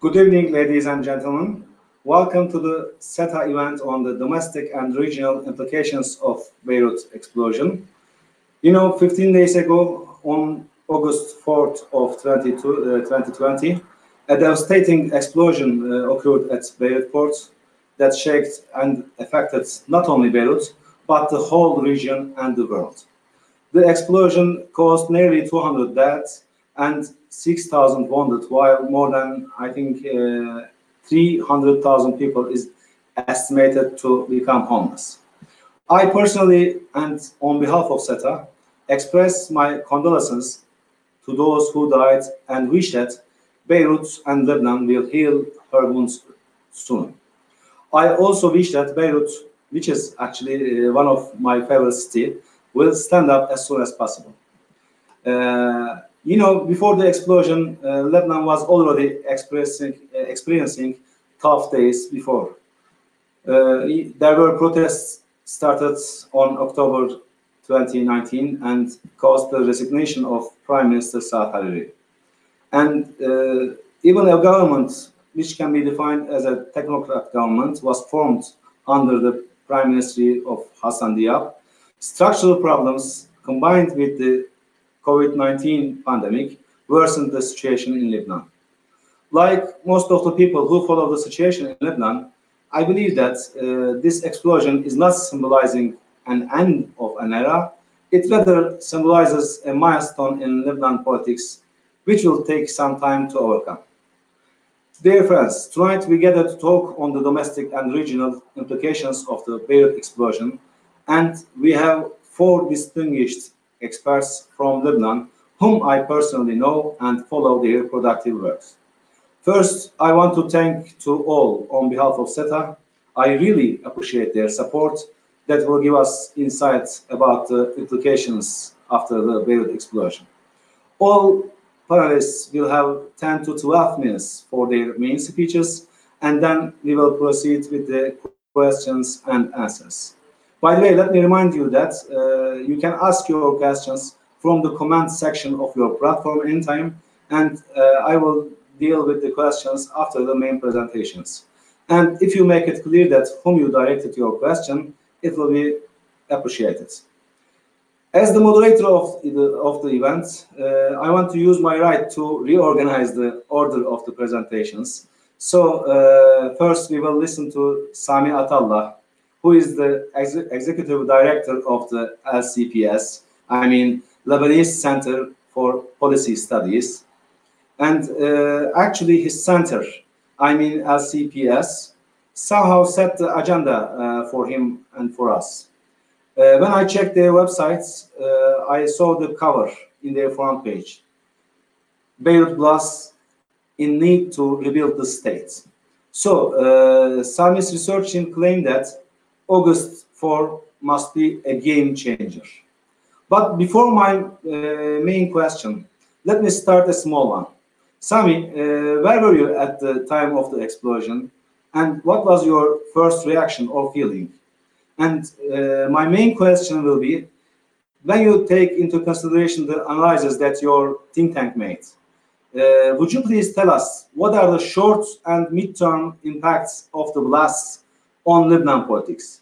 Good evening, ladies and gentlemen. Welcome to the SETA event on the domestic and regional implications of Beirut explosion. You know, 15 days ago, on August 4th of 22, uh, 2020, a devastating explosion uh, occurred at Beirut port that shaked and affected not only Beirut, but the whole region and the world. The explosion caused nearly 200 deaths and 6,000 wounded, while more than, I think, uh, 300,000 people is estimated to become homeless. I personally, and on behalf of SETA, express my condolences to those who died and wish that Beirut and Lebanon will heal her wounds soon. I also wish that Beirut, which is actually uh, one of my favorite cities, will stand up as soon as possible. Uh, you know, before the explosion, uh, Lebanon was already experiencing, uh, experiencing tough days before. Uh, there were protests started on October 2019 and caused the resignation of Prime Minister Saad Hariri. And uh, even a government which can be defined as a technocrat government, was formed under the prime ministry of Hassan Diab. Structural problems combined with the COVID-19 pandemic worsened the situation in Lebanon. Like most of the people who follow the situation in Lebanon, I believe that uh, this explosion is not symbolizing an end of an era. It rather symbolizes a milestone in Lebanon politics, which will take some time to overcome. Dear friends, tonight we gather to talk on the domestic and regional implications of the Beirut explosion, and we have four distinguished experts from Lebanon whom I personally know and follow their productive works. First, I want to thank to all on behalf of SETA. I really appreciate their support that will give us insights about the implications after the Beirut explosion. All panelists will have 10 to 12 minutes for their main speeches, and then we will proceed with the questions and answers. By the way, let me remind you that uh, you can ask your questions from the comment section of your platform anytime, and uh, I will deal with the questions after the main presentations. And if you make it clear that whom you directed your question, it will be appreciated. As the moderator of the, of the event, uh, I want to use my right to reorganize the order of the presentations. So uh, first we will listen to Sami Atallah, who is the ex executive director of the LCPS, I mean Lebanese Center for Policy Studies. And uh, actually his center, I mean LCPS, somehow set the agenda uh, for him and for us. Uh, when I checked their websites, uh, I saw the cover in their front page. Beirut Blast in need to rebuild the state. So uh, Sami's research team claimed that August 4 must be a game changer. But before my uh, main question, let me start a small one. Sami, uh, where were you at the time of the explosion? And what was your first reaction or feeling? And uh, my main question will be, when you take into consideration the analysis that your think tank made, uh, would you please tell us what are the short and midterm impacts of the blasts on Lebanon politics?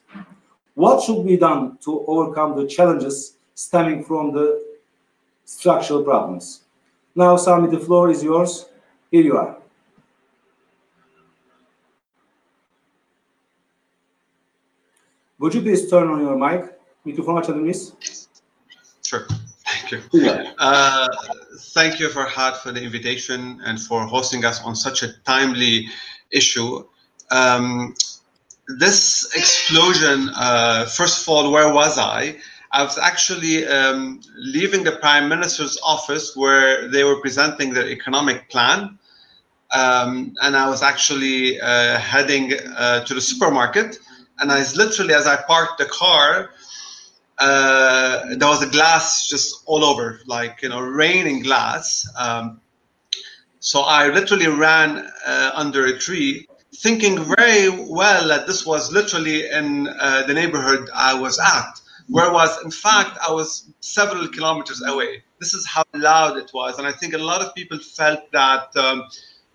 What should be done to overcome the challenges stemming from the structural problems? Now, Sami, the floor is yours. Here you are. Would you please turn on your mic? Mikrofon açabilir miyiz? Sure. Thank you. Uh, thank you, Farhad, for the invitation and for hosting us on such a timely issue. Um, this explosion, uh, first of all, where was I? I was actually um, leaving the prime minister's office where they were presenting their economic plan. Um, and I was actually uh, heading uh, to the supermarket and I was literally, as I parked the car, uh, there was a glass just all over, like you know, raining glass. Um, so I literally ran uh, under a tree, thinking very well that this was literally in uh, the neighborhood I was at. Where was, in fact, I was several kilometers away. This is how loud it was, and I think a lot of people felt that um,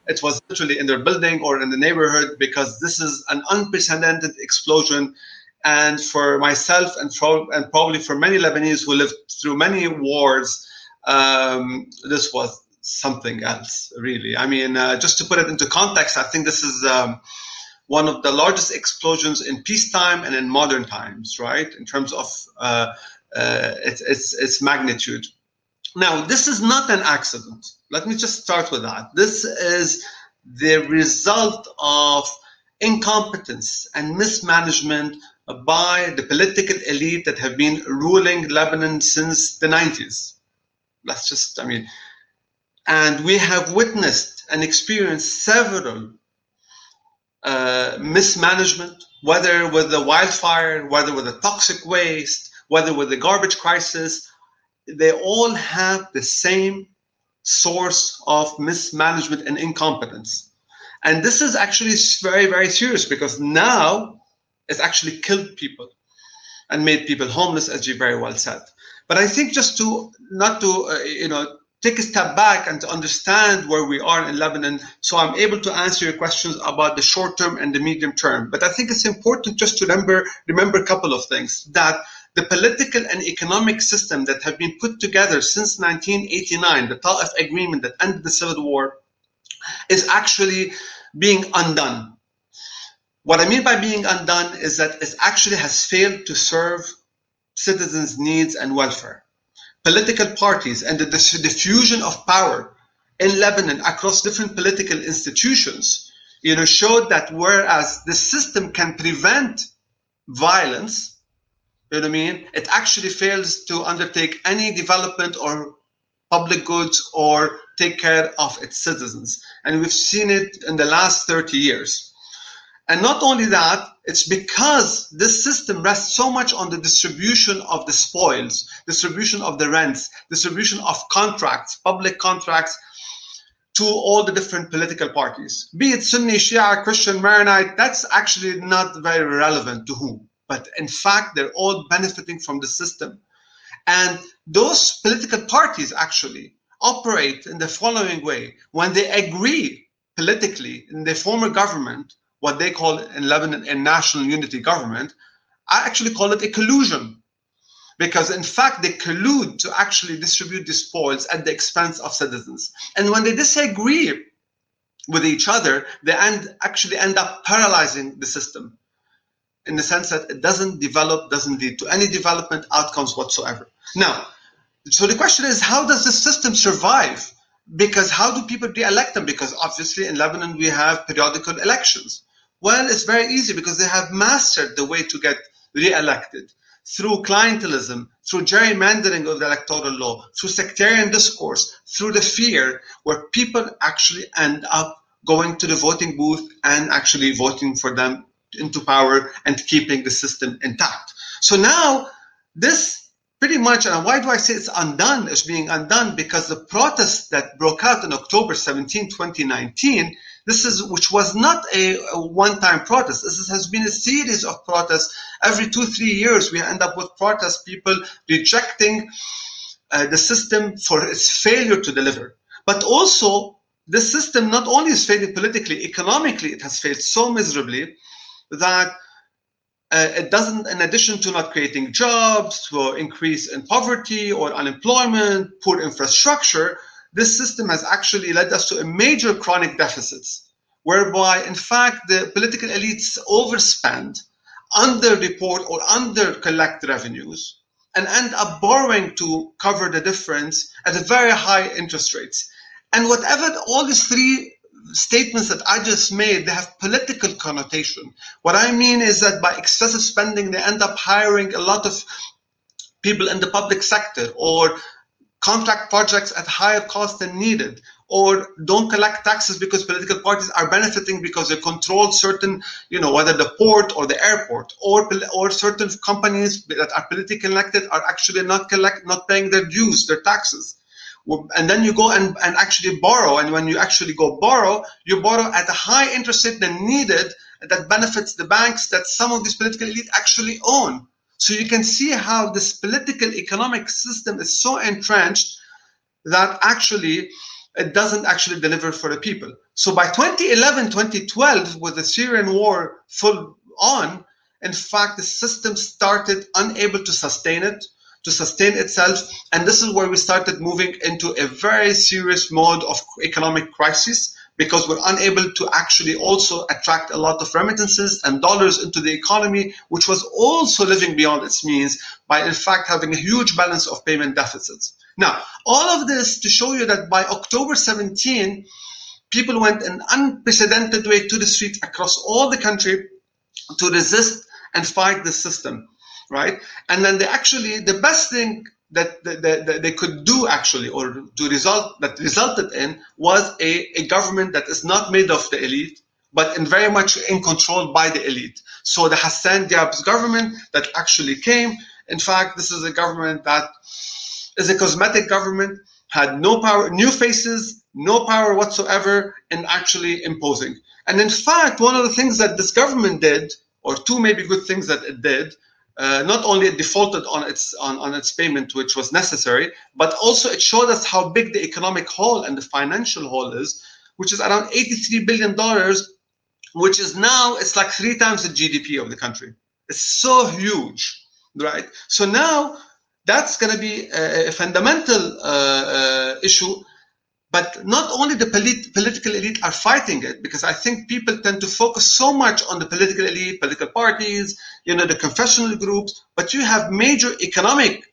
it was literally in their building or in the neighborhood because this is an unprecedented explosion. And for myself and, and probably for many Lebanese who lived through many wars, um, this was something else, really. I mean, uh, just to put it into context, I think this is um, one of the largest explosions in peacetime and in modern times, right? In terms of uh, uh, its, its, its magnitude. Now, this is not an accident. Let me just start with that. This is the result of incompetence and mismanagement by the political elite that have been ruling Lebanon since the 90s. That's just, I mean, and we have witnessed and experienced several uh, mismanagement, whether with the wildfire, whether with the toxic waste, whether with the garbage crisis, they all have the same source of mismanagement and incompetence. And this is actually very, very serious because now it's actually killed people and made people homeless, as you very well said. But I think just to not to uh, you know take a step back and to understand where we are in Lebanon, so I'm able to answer your questions about the short term and the medium term. But I think it's important just to remember remember a couple of things that the political and economic system that have been put together since 1989, the Ta'if agreement that ended the civil war, is actually being undone. What I mean by being undone is that it actually has failed to serve citizens' needs and welfare. Political parties and the diffusion of power in Lebanon across different political institutions, you know, showed that whereas the system can prevent violence, you know what I mean? It actually fails to undertake any development or public goods or take care of its citizens. And we've seen it in the last 30 years. And not only that, it's because this system rests so much on the distribution of the spoils, distribution of the rents, distribution of contracts, public contracts to all the different political parties. Be it Sunni, Shia, Christian, Maronite, that's actually not very relevant to whom but in fact, they're all benefiting from the system. And those political parties actually operate in the following way when they agree politically in the former government, what they call in Lebanon a national unity government, I actually call it a collusion. Because in fact, they collude to actually distribute the spoils at the expense of citizens. And when they disagree with each other, they end, actually end up paralyzing the system in the sense that it doesn't develop, doesn't lead to any development outcomes whatsoever. Now, so the question is, how does the system survive? Because how do people re-elect them? Because obviously in Lebanon we have periodical elections. Well, it's very easy because they have mastered the way to get re-elected through clientelism, through gerrymandering of the electoral law, through sectarian discourse, through the fear, where people actually end up going to the voting booth and actually voting for them into power and keeping the system intact. So now this pretty much, and why do I say it's undone? It's being undone because the protest that broke out on October 17, 2019, this is which was not a, a one-time protest. This has been a series of protests. Every two, three years, we end up with protests, people rejecting uh, the system for its failure to deliver. But also, the system not only is failing politically, economically, it has failed so miserably that uh, it doesn't, in addition to not creating jobs, to increase in poverty or unemployment, poor infrastructure, this system has actually led us to a major chronic deficits, whereby, in fact, the political elites overspend, under-report or under-collect revenues, and end up borrowing to cover the difference at very high interest rates. And whatever all these three statements that I just made, they have political connotation. What I mean is that by excessive spending, they end up hiring a lot of people in the public sector or contract projects at higher cost than needed or don't collect taxes because political parties are benefiting because they control certain, you know, whether the port or the airport or or certain companies that are politically elected are actually not collect not paying their dues, their taxes and then you go and, and actually borrow. And when you actually go borrow, you borrow at a high interest rate than needed that benefits the banks that some of these political elite actually own. So you can see how this political economic system is so entrenched that actually it doesn't actually deliver for the people. So by 2011, 2012, with the Syrian war full on, in fact, the system started unable to sustain it, to sustain itself. And this is where we started moving into a very serious mode of economic crisis because we're unable to actually also attract a lot of remittances and dollars into the economy, which was also living beyond its means by, in fact, having a huge balance of payment deficits. Now, all of this to show you that by October 17, people went an unprecedented way to the street across all the country to resist and fight the system, right? And then they actually, the best thing that, that, that, they could do actually, or to result that resulted in was a, a government that is not made of the elite, but in very much in control by the elite. So the Hassan Diab's government that actually came, in fact, this is a government that is a cosmetic government, had no power, new faces, no power whatsoever in actually imposing. And in fact, one of the things that this government did, or two maybe good things that it did, uh, not only it defaulted on its on, on its payment, which was necessary, but also it showed us how big the economic hole and the financial hole is, which is around 83 billion dollars, which is now it's like three times the GDP of the country. It's so huge, right? So now that's going to be a, a fundamental uh, uh, issue. But not only the polit- political elite are fighting it, because I think people tend to focus so much on the political elite, political parties, you know, the confessional groups, but you have major economic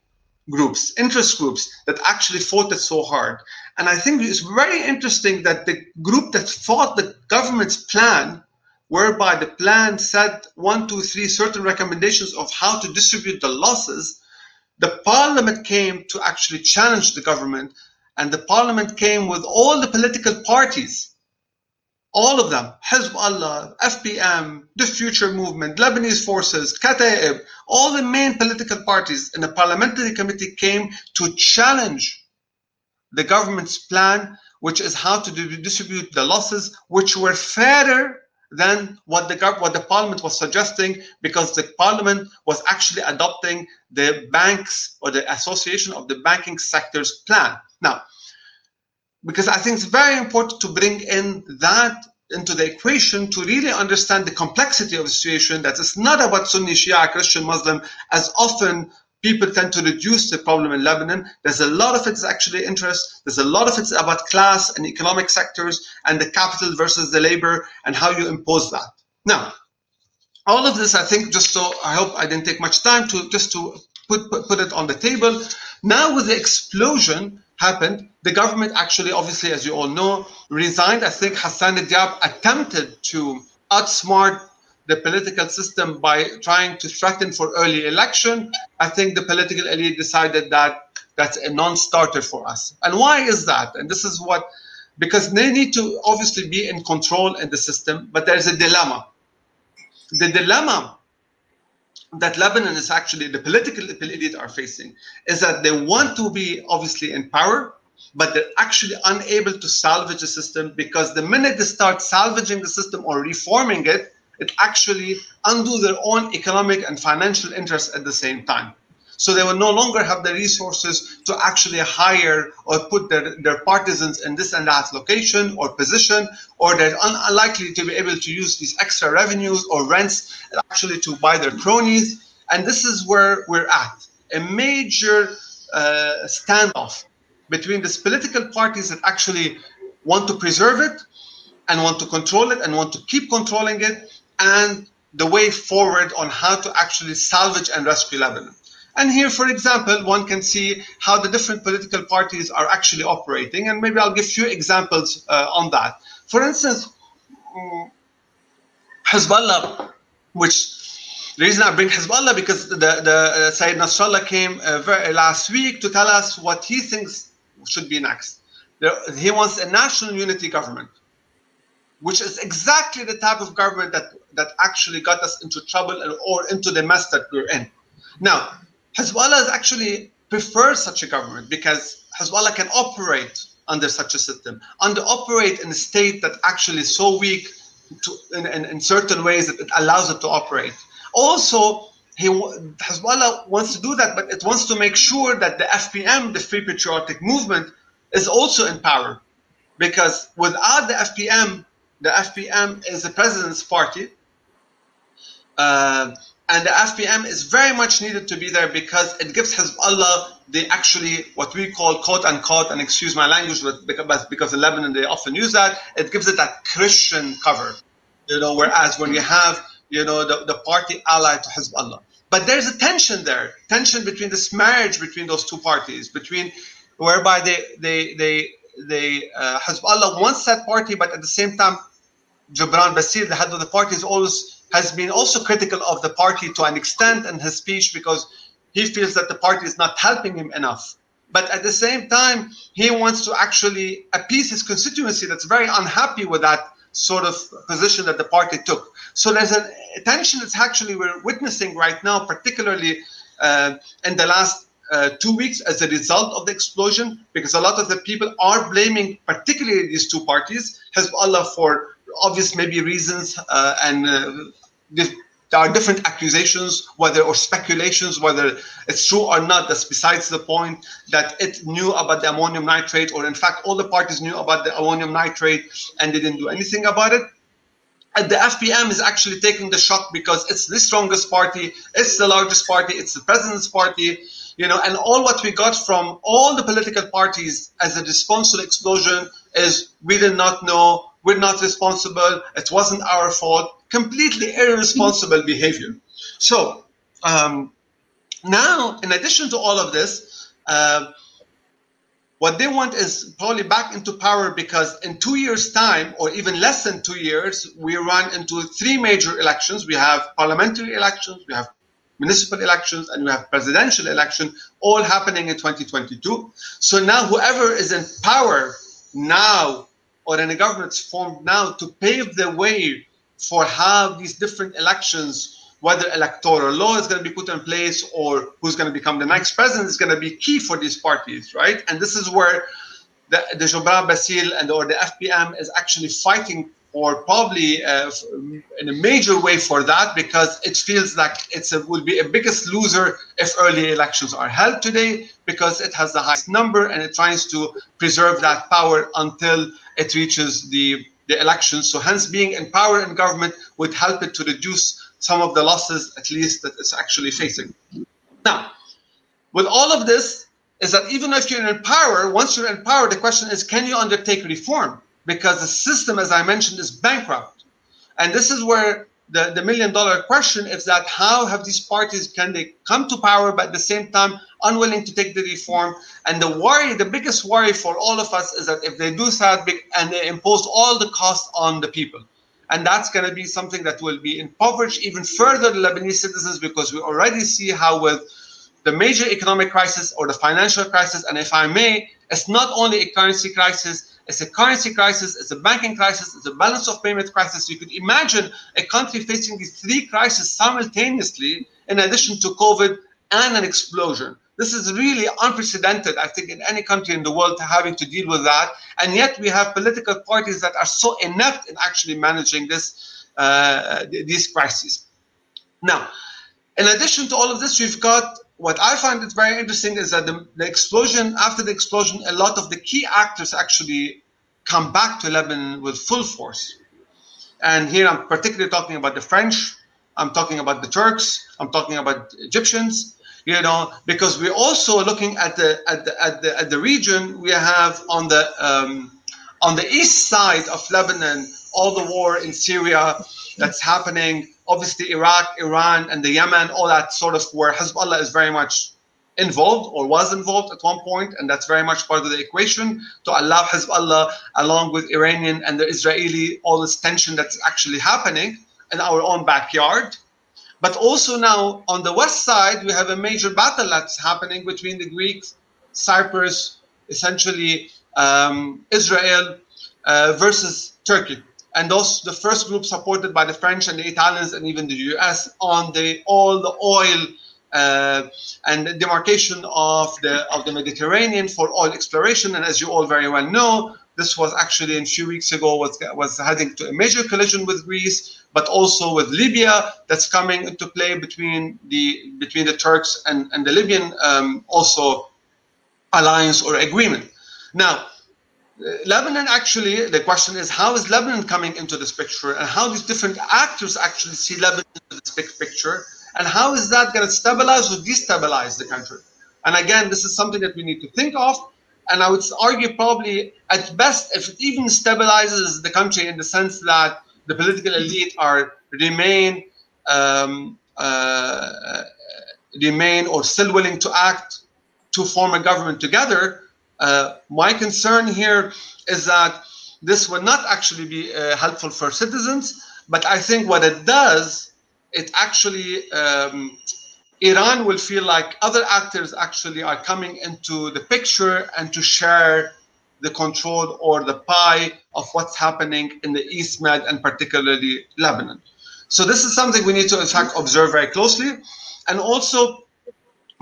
groups, interest groups that actually fought it so hard. And I think it's very interesting that the group that fought the government's plan, whereby the plan said one, two, three certain recommendations of how to distribute the losses, the parliament came to actually challenge the government, and the parliament came with all the political parties, all of them, Hezbollah, FPM, the Future Movement, Lebanese Forces, Kataib, all the main political parties in the parliamentary committee came to challenge the government's plan, which is how to distribute the losses, which were fairer than what the what the parliament was suggesting because the parliament was actually adopting the banks or the association of the banking sector's plan now because i think it's very important to bring in that into the equation to really understand the complexity of the situation that it's not about sunni shia christian muslim as often people tend to reduce the problem in Lebanon. There's a lot of it is actually interest. There's a lot of it's about class and economic sectors and the capital versus the labor and how you impose that. Now, all of this, I think, just so I hope I didn't take much time to just to put, put, put it on the table. Now, with the explosion happened, the government actually, obviously, as you all know, resigned. I think Hassan Diab attempted to outsmart the political system by trying to threaten for early election, I think the political elite decided that that's a non-starter for us. And why is that? And this is what, because they need to obviously be in control in the system, but there's a dilemma. The dilemma that Lebanon is actually, the political elite are facing, is that they want to be obviously in power, but they're actually unable to salvage the system because the minute they start salvaging the system or reforming it, it actually undo their own economic and financial interests at the same time. So they will no longer have the resources to actually hire or put their, their partisans in this and that location or position, or they're unlikely to be able to use these extra revenues or rents actually to buy their cronies. And this is where we're at a major uh, standoff between these political parties that actually want to preserve it and want to control it and want to keep controlling it and the way forward on how to actually salvage and rescue Lebanon. And here, for example, one can see how the different political parties are actually operating, and maybe I'll give a few examples uh, on that. For instance, um, Hezbollah, which the reason I bring Hezbollah because the, the uh, Sayyid Nasrallah came uh, very, last week to tell us what he thinks should be next. There, he wants a national unity government which is exactly the type of government that, that actually got us into trouble or into the mess that we're in. Now, Hezbollah actually prefers such a government because Hezbollah can operate under such a system, under operate in a state that actually is so weak to, in, in, in certain ways that it allows it to operate. Also, he, Hezbollah wants to do that, but it wants to make sure that the FPM, the Free Patriotic Movement, is also in power because without the FPM, the FPM is the president's party. Uh, and the FPM is very much needed to be there because it gives Hezbollah the actually what we call quote unquote, and excuse my language, but because, because in Lebanon they often use that, it gives it that Christian cover. You know, whereas when you have, you know, the, the party allied to Hezbollah. But there's a tension there, tension between this marriage between those two parties, between whereby they they they they uh, Hezbollah wants that party, but at the same time, Gibran Bassil, the head of the party, is always has been also critical of the party to an extent in his speech because he feels that the party is not helping him enough. But at the same time, he wants to actually appease his constituency that's very unhappy with that sort of position that the party took. So there's a tension that's actually we're witnessing right now, particularly uh, in the last uh, two weeks as a result of the explosion, because a lot of the people are blaming, particularly these two parties, Hezbollah for obvious maybe reasons uh, and uh, there are different accusations, whether or speculations, whether it's true or not. That's besides the point. That it knew about the ammonium nitrate, or in fact, all the parties knew about the ammonium nitrate and they didn't do anything about it. And the FPM is actually taking the shock because it's the strongest party, it's the largest party, it's the president's party, you know, and all what we got from all the political parties as a response to the explosion is we did not know, we're not responsible, it wasn't our fault completely irresponsible behavior. So um, now, in addition to all of this, uh, what they want is probably back into power because in two years' time, or even less than two years, we run into three major elections. We have parliamentary elections, we have municipal elections, and we have presidential election, all happening in 2022. So now, whoever is in power now, or in a government formed now, to pave the way for how these different elections, whether electoral law is going to be put in place or who's going to become the next president is going to be key for these parties, right? And this is where the, the Gibran Bassil and or the FPM is actually fighting for probably uh, in a major way for that because it feels like it's a, will be a biggest loser if early elections are held today because it has the highest number and it tries to preserve that power until it reaches the the elections. So hence being in power in government would help it to reduce some of the losses, at least that it's actually facing. Now, with all of this, is that even if you're in power, once you're in power, the question is, can you undertake reform? Because the system, as I mentioned, is bankrupt. And this is where the, the million dollar question is that how have these parties can they come to power but at the same time unwilling to take the reform and the worry the biggest worry for all of us is that if they do that and they impose all the cost on the people and that's going to be something that will be impoverish even further the lebanese citizens because we already see how with the major economic crisis or the financial crisis and if i may it's not only a currency crisis it's a currency crisis, it's a banking crisis, it's a balance of payment crisis. You could imagine a country facing these three crises simultaneously, in addition to COVID and an explosion. This is really unprecedented, I think, in any country in the world having to deal with that. And yet we have political parties that are so inept in actually managing this uh, these crises. Now, in addition to all of this, we've got what I find is very interesting is that the, the, explosion, after the explosion, a lot of the key actors actually come back to Lebanon with full force. And here I'm particularly talking about the French, I'm talking about the Turks, I'm talking about Egyptians, you know, because we're also looking at the at the at the, at the region we have on the um, on the east side of Lebanon, all the war in Syria that's happening obviously Iraq, Iran, and the Yemen, all that sort of where Hezbollah is very much involved or was involved at one point, and that's very much part of the equation to allow Hezbollah, along with Iranian and the Israeli, all this tension that's actually happening in our own backyard. But also now on the west side, we have a major battle that's happening between the Greeks, Cyprus, essentially um, Israel uh, versus Turkey and those the first group supported by the French and the Italians and even the US on the all the oil uh, and the demarcation of the of the Mediterranean for oil exploration. And as you all very well know, this was actually a few weeks ago was was heading to a major collision with Greece, but also with Libya that's coming into play between the between the Turks and, and the Libyan um, also alliance or agreement. Now, Lebanon actually, the question is how is Lebanon coming into this picture and how these different actors actually see Lebanon in this big picture and how is that going to stabilize or destabilize the country? And again, this is something that we need to think of. And I would argue probably at best, if it even stabilizes the country in the sense that the political elite are remain um, uh, remain or still willing to act to form a government together, uh, my concern here is that this will not actually be uh, helpful for citizens, but I think what it does, it actually, um, Iran will feel like other actors actually are coming into the picture and to share the control or the pie of what's happening in the East Med and particularly Lebanon. So this is something we need to in fact observe very closely. And also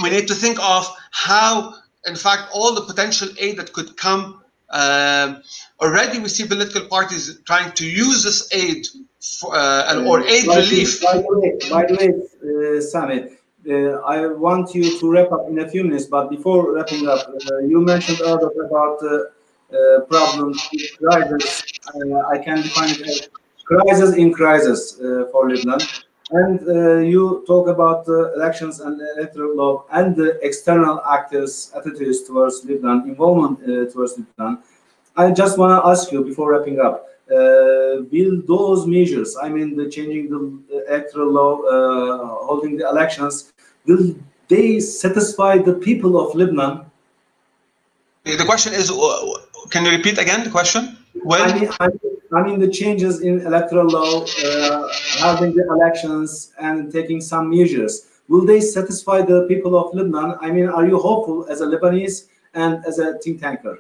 we need to think of how in fact, all the potential aid that could come. Uh, already, we see political parties trying to use this aid for, uh, or aid by relief. By the way, by the way uh, Sami, uh, I want you to wrap up in a few minutes. But before wrapping up, uh, you mentioned earlier about uh, problems with crisis. I can define it as crisis in crisis for Lebanon. And uh, you talk about the elections and electoral law and the external actors' attitudes towards Lebanon, involvement uh, towards Lebanon. I just want to ask you before wrapping up: uh, Will those measures, I mean, the changing the electoral law, uh, holding the elections, will they satisfy the people of Lebanon? The question is, uh, can you repeat again the question? Well, I mean, I mean I mean, the changes in electoral law, uh, having the elections and taking some measures, will they satisfy the people of Lebanon? I mean, are you hopeful as a Lebanese and as a think tanker?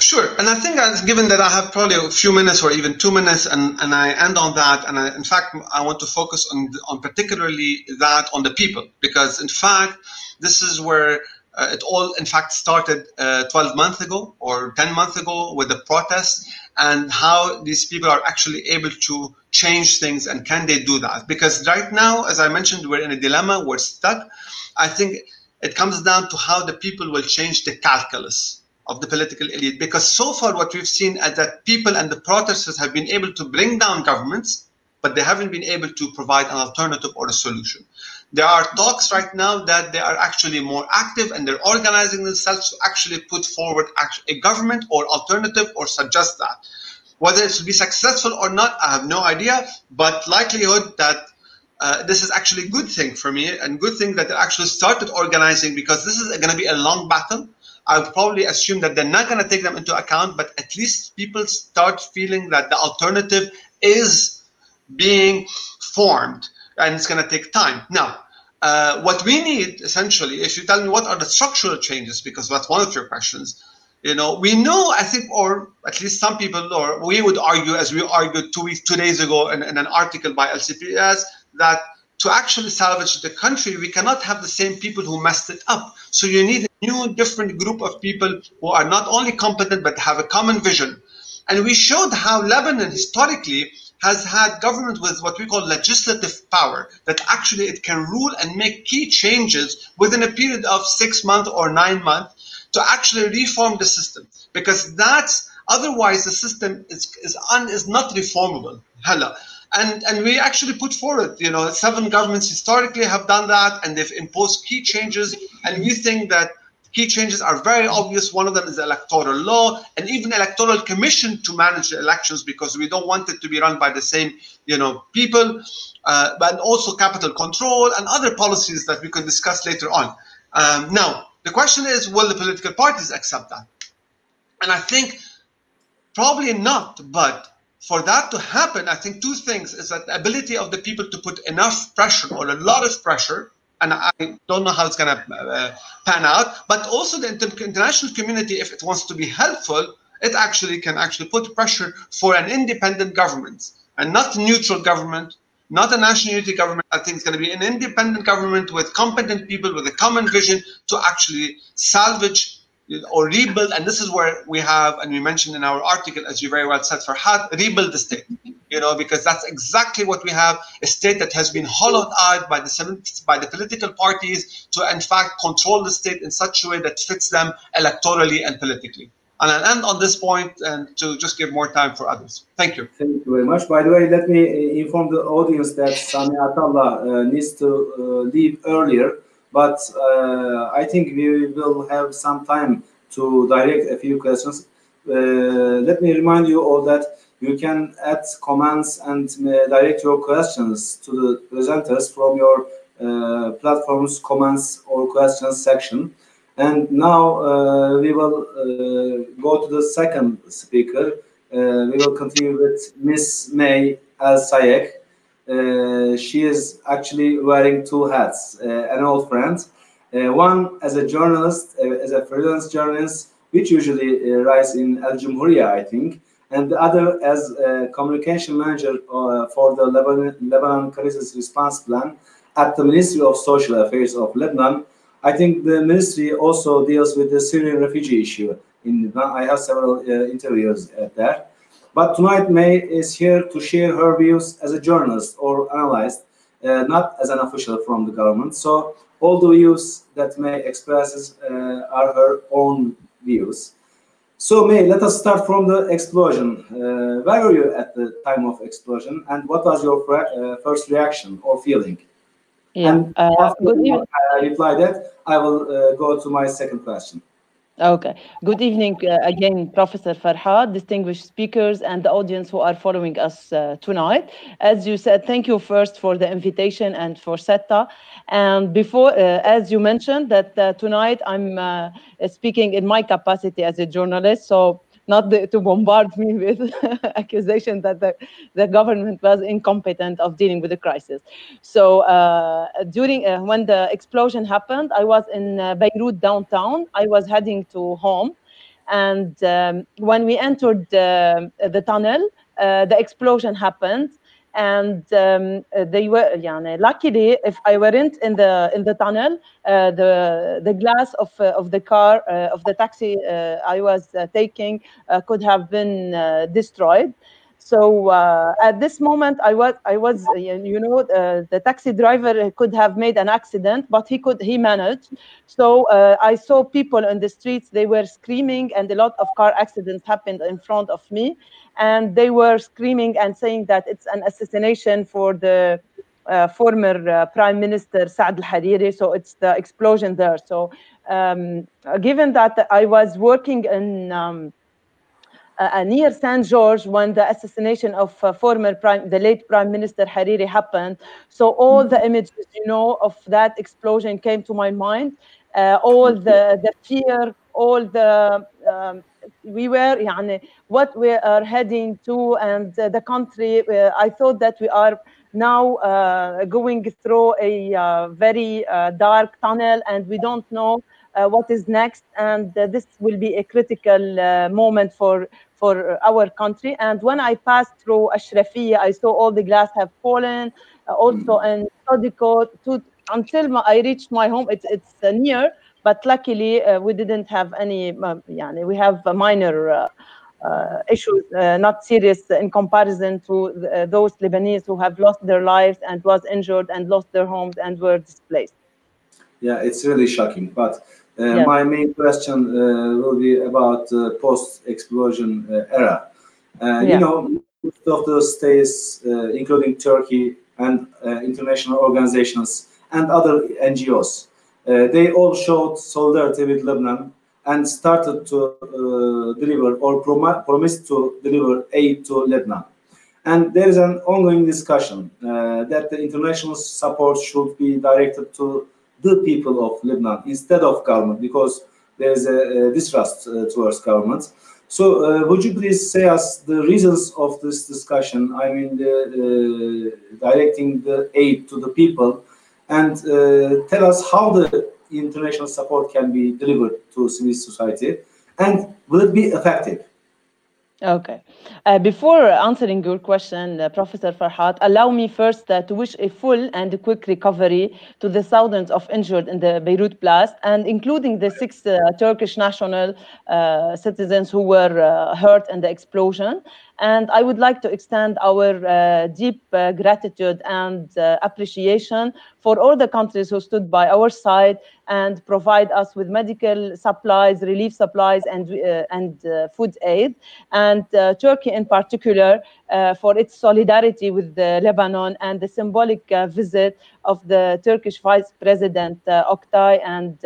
Sure, and I think that given that I have probably a few minutes or even two minutes, and, and I end on that, and I, in fact I want to focus on on particularly that on the people because in fact this is where uh, it all, in fact, started uh, 12 months ago or 10 months ago with the protests, and how these people are actually able to change things and can they do that? Because right now, as I mentioned, we're in a dilemma, we're stuck. I think it comes down to how the people will change the calculus of the political elite. Because so far, what we've seen is that people and the protesters have been able to bring down governments, but they haven't been able to provide an alternative or a solution. There are talks right now that they are actually more active and they're organizing themselves to actually put forward a government or alternative or suggest that. Whether it will be successful or not, I have no idea, but likelihood that uh, this is actually a good thing for me and good thing that they actually started organizing because this is going to be a long battle. I would probably assume that they're not going to take them into account, but at least people start feeling that the alternative is being formed and it's going to take time. Now, uh, what we need essentially, if you tell me what are the structural changes, because that's one of your questions, you know, we know, I think, or at least some people, or we would argue, as we argued two weeks, two days ago in, in an article by LCPS, that to actually salvage the country, we cannot have the same people who messed it up. So you need a new, different group of people who are not only competent but have a common vision. And we showed how Lebanon historically has had government with what we call legislative power, that actually it can rule and make key changes within a period of six months or nine months to actually reform the system. Because that's otherwise the system is is, un, is not reformable. Hella. And and we actually put forward, you know, seven governments historically have done that and they've imposed key changes. And we think that Key changes are very obvious. One of them is electoral law and even electoral commission to manage the elections because we don't want it to be run by the same, you know, people, uh, but also capital control and other policies that we can discuss later on. Um, now, the question is, will the political parties accept that? And I think probably not, but for that to happen, I think two things is that the ability of the people to put enough pressure or a lot of pressure and I don't know how it's going to uh, pan out. But also the international community, if it wants to be helpful, it actually can actually put pressure for an independent government and not neutral government, not a national unity government. I think it's going to be an independent government with competent people with a common vision to actually salvage or rebuild. And this is where we have, and we mentioned in our article, as you very well said, Farhad, rebuild the state. You know, because that's exactly what we have: a state that has been hollowed out by the by the political parties to, in fact, control the state in such a way that fits them electorally and politically. And I'll end on this point and to just give more time for others. Thank you. Thank you very much. By the way, let me uh, inform the audience that Sami Atallah uh, needs to uh, leave earlier, but uh, I think we will have some time to direct a few questions. Uh, let me remind you all that you can add comments and uh, direct your questions to the presenters from your platform's comments or questions section. And now uh, we will uh, go to the second speaker. Uh, we will continue with Miss May Al Sayek. Uh, she is actually wearing two hats, uh, an old friend. Uh, one as a journalist, as a freelance journalist, which usually writes in Al Jumhuriya, I think, and the other as a communication manager uh, for the Lebanon, Lebanon Crisis Response Plan at the Ministry of Social Affairs of Lebanon, I think the ministry also deals with the Syrian refugee issue. In I have several uh, interviews at that. But tonight, May is here to share her views as a journalist or analyst, uh, not as an official from the government. So all the views that May expresses uh, are her own views. So May, let us start from the explosion. Uh, where were you at the time of explosion, and what was your uh, first reaction or feeling? Yeah. And uh, after you uh, reply that, I will uh, go to my second question. Okay. Good evening uh, again, Professor Farhad, distinguished speakers, and the audience who are following us uh, tonight. As you said, thank you first for the invitation and for SETA. And before, uh, as you mentioned, that uh, tonight I'm uh, speaking in my capacity as a journalist. So not the, to bombard me with accusations that the, the government was incompetent of dealing with the crisis. So uh, during uh, when the explosion happened, I was in uh, Beirut downtown. I was heading to home, and um, when we entered the tunnel, the explosion happened and um, uh, they were يعني, luckily if I weren't in the in the tunnel uh, the the glass of uh, of the car uh, of the taxi uh, I was uh, taking could have been destroyed so at this moment I was I was you know the taxi driver could have made an accident but he could he managed so I saw people on the streets they were screaming and a lot of car accidents happened in front of me and they were screaming and saying that it's an assassination for the uh, former uh, Prime Minister Saad al-Hariri. So it's the explosion there. So um, given that I was working in um, uh, near St. George when the assassination of uh, former prime, the late Prime Minister Hariri happened. So all the images, you know, of that explosion came to my mind. Uh, all the, the fear, all the um, we were يعني, what we are heading to and uh, the country uh, i thought that we are now uh, going through a uh, very uh, dark tunnel and we don't know uh, what is next and this will be a critical moment for for our country. And when I passed through Ashrafiya, I saw all the glass have fallen, uh, also mm. in until my, I reached my home. It's, it's uh, near, but luckily uh, we didn't have any, um, yani, we have minor uh, uh, issues, uh, not serious in comparison to those Lebanese who have lost their lives and was injured and lost their homes and were displaced. Yeah, it's really shocking. But uh, my main question uh, will be about uh, post-explosion era. Yeah. You know, most of the states, including Turkey and international organizations and other NGOs, uh, they all showed solidarity with Lebanon and started to uh, deliver or prom- promised to deliver aid to Lebanon. And there is an ongoing discussion uh, that the international support should be directed to the people of Lebanon instead of government because there is a, a distrust uh, towards government. So, uh, would you please say us the reasons of this discussion? I mean, the, uh, directing the aid to the people and tell us how the international support can be delivered to civil society and will it be effective? Okay. Uh, before answering your question, uh, Professor Farhat, allow me first uh, to wish a full and quick recovery to the thousands of injured in the Beirut blast, and including the six uh, Turkish national uh, citizens who were uh, hurt in the explosion. And I would like to extend our uh, deep uh, gratitude and uh, appreciation for all the countries who stood by our side and provide us with medical supplies, relief supplies, and, uh, and uh, food aid. And uh, Turkey in particular for its solidarity with Lebanon and the symbolic visit of the Turkish Vice President Oktay and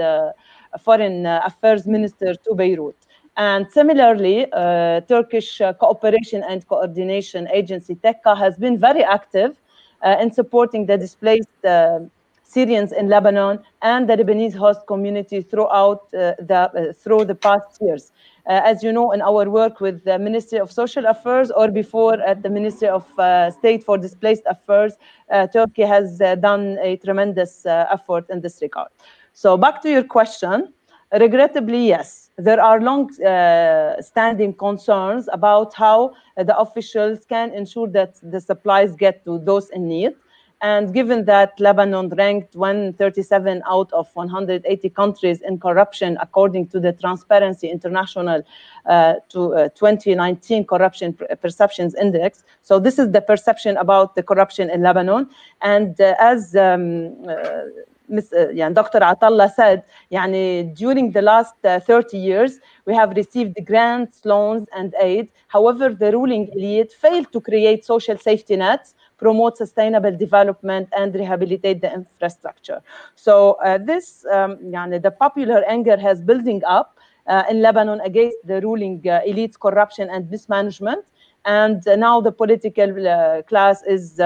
Foreign Affairs Minister to Beirut. And similarly, uh, Turkish uh, Cooperation and Coordination Agency, TIKA, has been very active uh, in supporting the displaced uh, Syrians in Lebanon and the Lebanese host community throughout uh, the, uh, through the past years. as you know, in our work with the Ministry of Social Affairs or before at the Ministry of State for Displaced Affairs, Turkey has done a tremendous effort in this regard. So back to your question, regrettably, yes, there are long-standing uh, concerns about how uh, the officials can ensure that the supplies get to those in need. And given that Lebanon ranked 137 out of 180 countries in corruption, according to the Transparency International uh, to, uh, 2019 Corruption Perceptions Index. So this is the perception about the corruption in Lebanon. And uh, as um, uh, يعني Dr. Atallah said يعني during the last uh, 30 years we have received grants, loans and aid. However, the ruling elite failed to create social safety nets promote sustainable development and rehabilitate the infrastructure. So uh, this, um, the popular anger has building up uh, in Lebanon against the ruling uh, elite's corruption and mismanagement. And uh, now the political uh, class is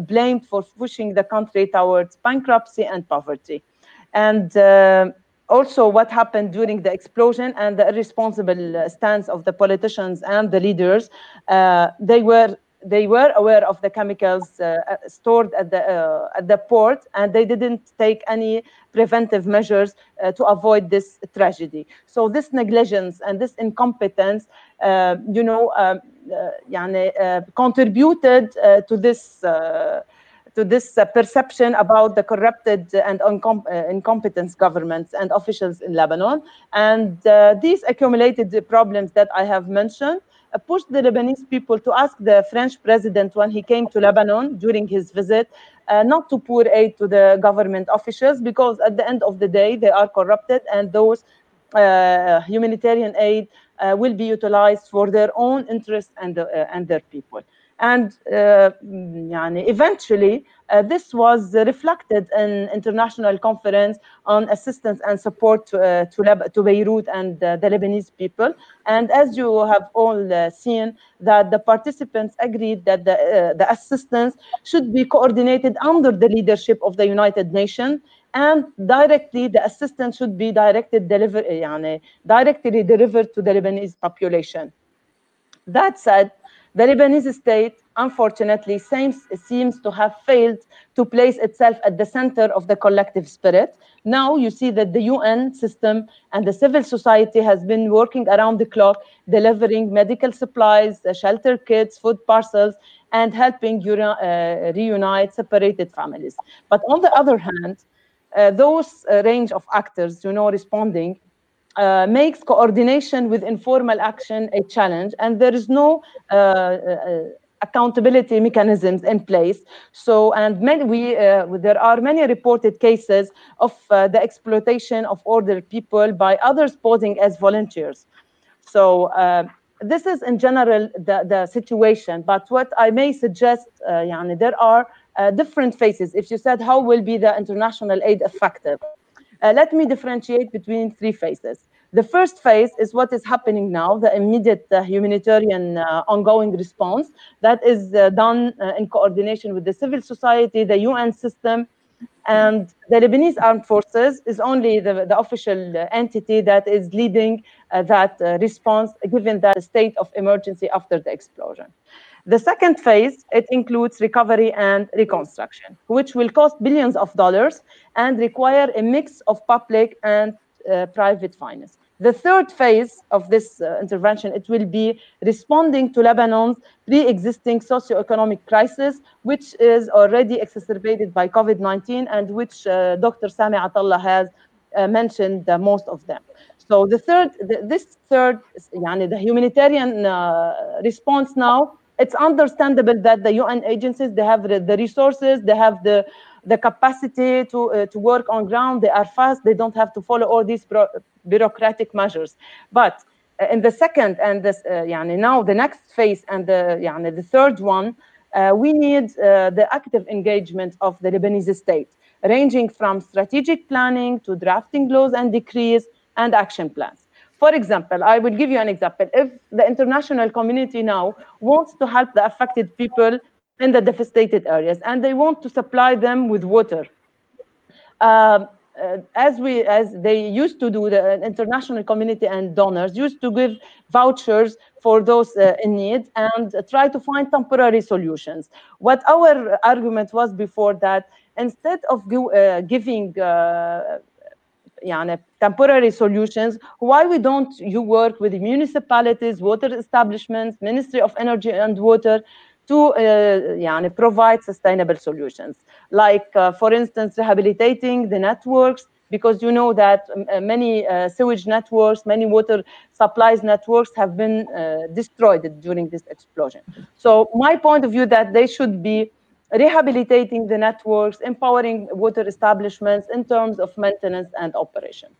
blamed for pushing the country towards bankruptcy and poverty. And uh, also what happened during the explosion and the irresponsible stance of the politicians and the leaders, uh, they were they were aware of the chemicals uh, uh, stored at the uh, at the port, and they didn't take any preventive measures uh, to avoid this tragedy. So this negligence and this incompetence, uh, you know, um, uh, contributed to this. to this perception about the corrupted and uncom- incompetent governments and officials in Lebanon. And these accumulated the problems that I have mentioned pushed the Lebanese people to ask the French president when he came to Lebanon during his visit uh, not to pour aid to the government officials because at the end of the day they are corrupted and those uh, humanitarian aid uh, will be utilized for their own interests and, and their people. And uh, eventually, uh, this was reflected in international conference on assistance and support to, uh, to, Leb to, Beirut and uh, the Lebanese people. And as you have all uh, seen, that the participants agreed that the, uh, the assistance should be coordinated under the leadership of the United Nations and directly the assistance should be directed deliver, يعني, directly delivered to the Lebanese population. That said, the Lebanese state, unfortunately, seems, seems to have failed to place itself at the center of the collective spirit. Now you see that the UN system and the civil society has been working around the clock, delivering medical supplies, uh, shelter kits, food parcels, and helping uh, reunite separated families. But on the other hand, uh, those uh, range of actors, you know, responding uh, makes coordination with informal action a challenge, and there is no uh, uh, accountability mechanisms in place. So, and many, we, uh, there are many reported cases of uh, the exploitation of ordered people by others posing as volunteers. So, uh, this is in general the, the situation, but what I may suggest, uh, yani, there are different phases. If you said, how will be the international aid effective? Uh, let me differentiate between three phases. The first phase is what is happening now, the immediate uh, humanitarian uh, ongoing response that is uh, done uh, in coordination with the civil society, the UN system, and the Lebanese armed forces is only the, the official uh, entity that is leading that response, given that state of emergency after the explosion. The second phase, it includes recovery and reconstruction, which will cost billions of dollars and require a mix of public and uh, private finance. The third phase of this uh, intervention, it will be responding to Lebanon's pre-existing socio-economic crisis, which is already exacerbated by COVID-19 and which uh, Dr. Sami Atallah has uh, mentioned most of them. So the third, the, this third, yani the humanitarian uh, response now, it's understandable that the UN agencies, they have the, resources, they have the, the capacity to, uh, to work on ground, they are fast, they don't have to follow all these bureaucratic measures. But uh, in the second and this, uh, yani now the next phase and the, yani the third one, uh, we need uh, the active engagement of the Lebanese state, ranging from strategic planning to drafting laws and decrees and action plans. For example, I will give you an example. If the international community now wants to help the affected people in the devastated areas and they want to supply them with water, uh, uh, as we as they used to do the international community and donors used to give vouchers for those uh, in need and try to find temporary solutions what our argument was before that instead of uh, giving yeah, temporary solutions, why we don't you work with municipalities, water establishments, Ministry of Energy and Water to uh, yeah, provide sustainable solutions. Like, uh, for instance, rehabilitating the networks, because you know that um, uh, many uh, sewage networks, many water supplies networks have been uh, destroyed during this explosion. So my point of view that they should be rehabilitating the networks, empowering water establishments in terms of maintenance and operation.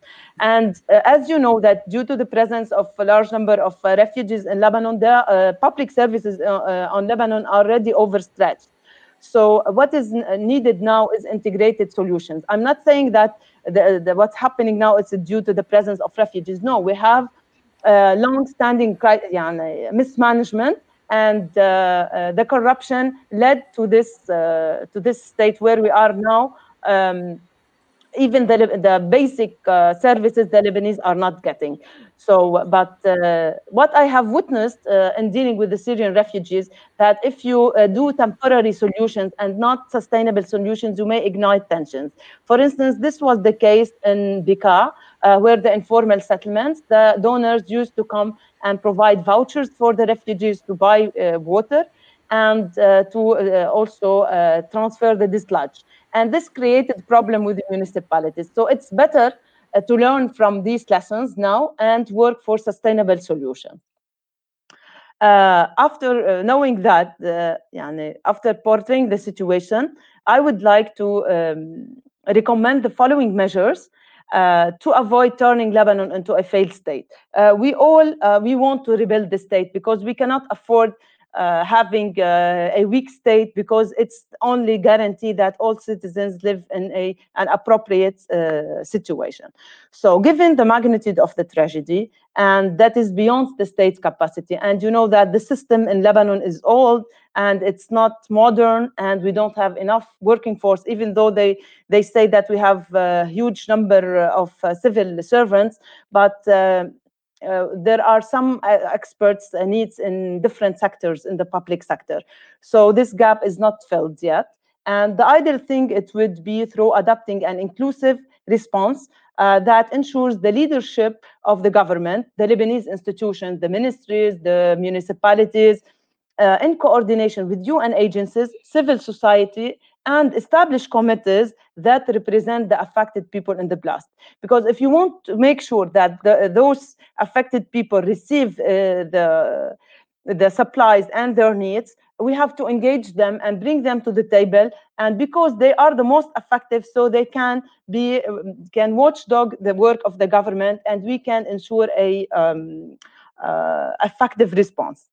And uh, as you know that due to the presence of a large number of uh, refugees in Lebanon, the uh, public services uh, uh, on Lebanon are already overstretched. So what is needed now is integrated solutions. I'm not saying that the, the, what's happening now is due to the presence of refugees. No, we have uh, long-standing mismanagement and uh, uh, the corruption led to this uh, to this state where we are now. Um, even the, the basic uh, services the Lebanese are not getting. So, but uh, what I have witnessed uh, in dealing with the Syrian refugees, that if you do temporary solutions and not sustainable solutions, you may ignite tensions. For instance, this was the case in Bekaa, where the informal settlements, the donors used to come and provide vouchers for the refugees to buy uh, water and uh, to uh, also transfer the dislodge. And this created problem with the municipalities. So it's better to learn from these lessons now and work for sustainable solutions. Uh, after uh, knowing that, uh, after portraying the situation, I would like to um, recommend the following measures to avoid turning Lebanon into a failed state. Uh, we all uh, we want to rebuild the state because we cannot afford uh, having uh, a weak state because it's only guarantee that all citizens live in a, an appropriate uh, situation. So given the magnitude of the tragedy, and that is beyond the state's capacity, and you know that the system in Lebanon is old and it's not modern and we don't have enough working force, even though they, they say that we have a huge number of uh, civil servants, but uh, uh, there are some uh, experts uh, needs in different sectors in the public sector. So this gap is not filled yet. And the ideal thing it would be through adopting an inclusive response uh, that ensures the leadership of the government, the Lebanese institutions, the ministries, the municipalities, uh, in coordination with UN agencies, civil society, and establish committees that represent the affected people in the blast. Because if you want to make sure that the, those affected people receive uh, the, the supplies and their needs, we have to engage them and bring them to the table. And because they are the most effective, so they can be can watchdog the work of the government, and we can ensure a um, uh, effective response.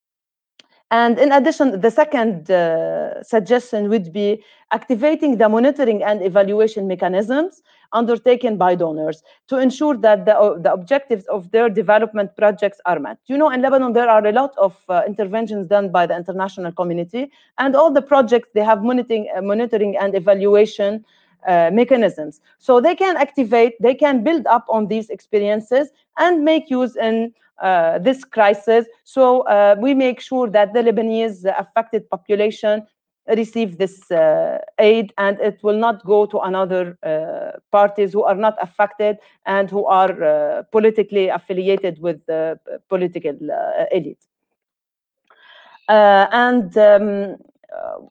And in addition, the second uh, suggestion would be activating the monitoring and evaluation mechanisms undertaken by donors to ensure that the, uh, the objectives of their development projects are met. You know, in Lebanon, there are a lot of uh, interventions done by the international community, and all the projects, they have monitoring, uh, monitoring and evaluation uh, mechanisms. So they can activate, they can build up on these experiences and make use in this crisis. So uh, we make sure that the Lebanese affected population receive this uh, aid and it will not go to another uh, parties who are not affected and who are uh, politically affiliated with the political elite. and um, uh,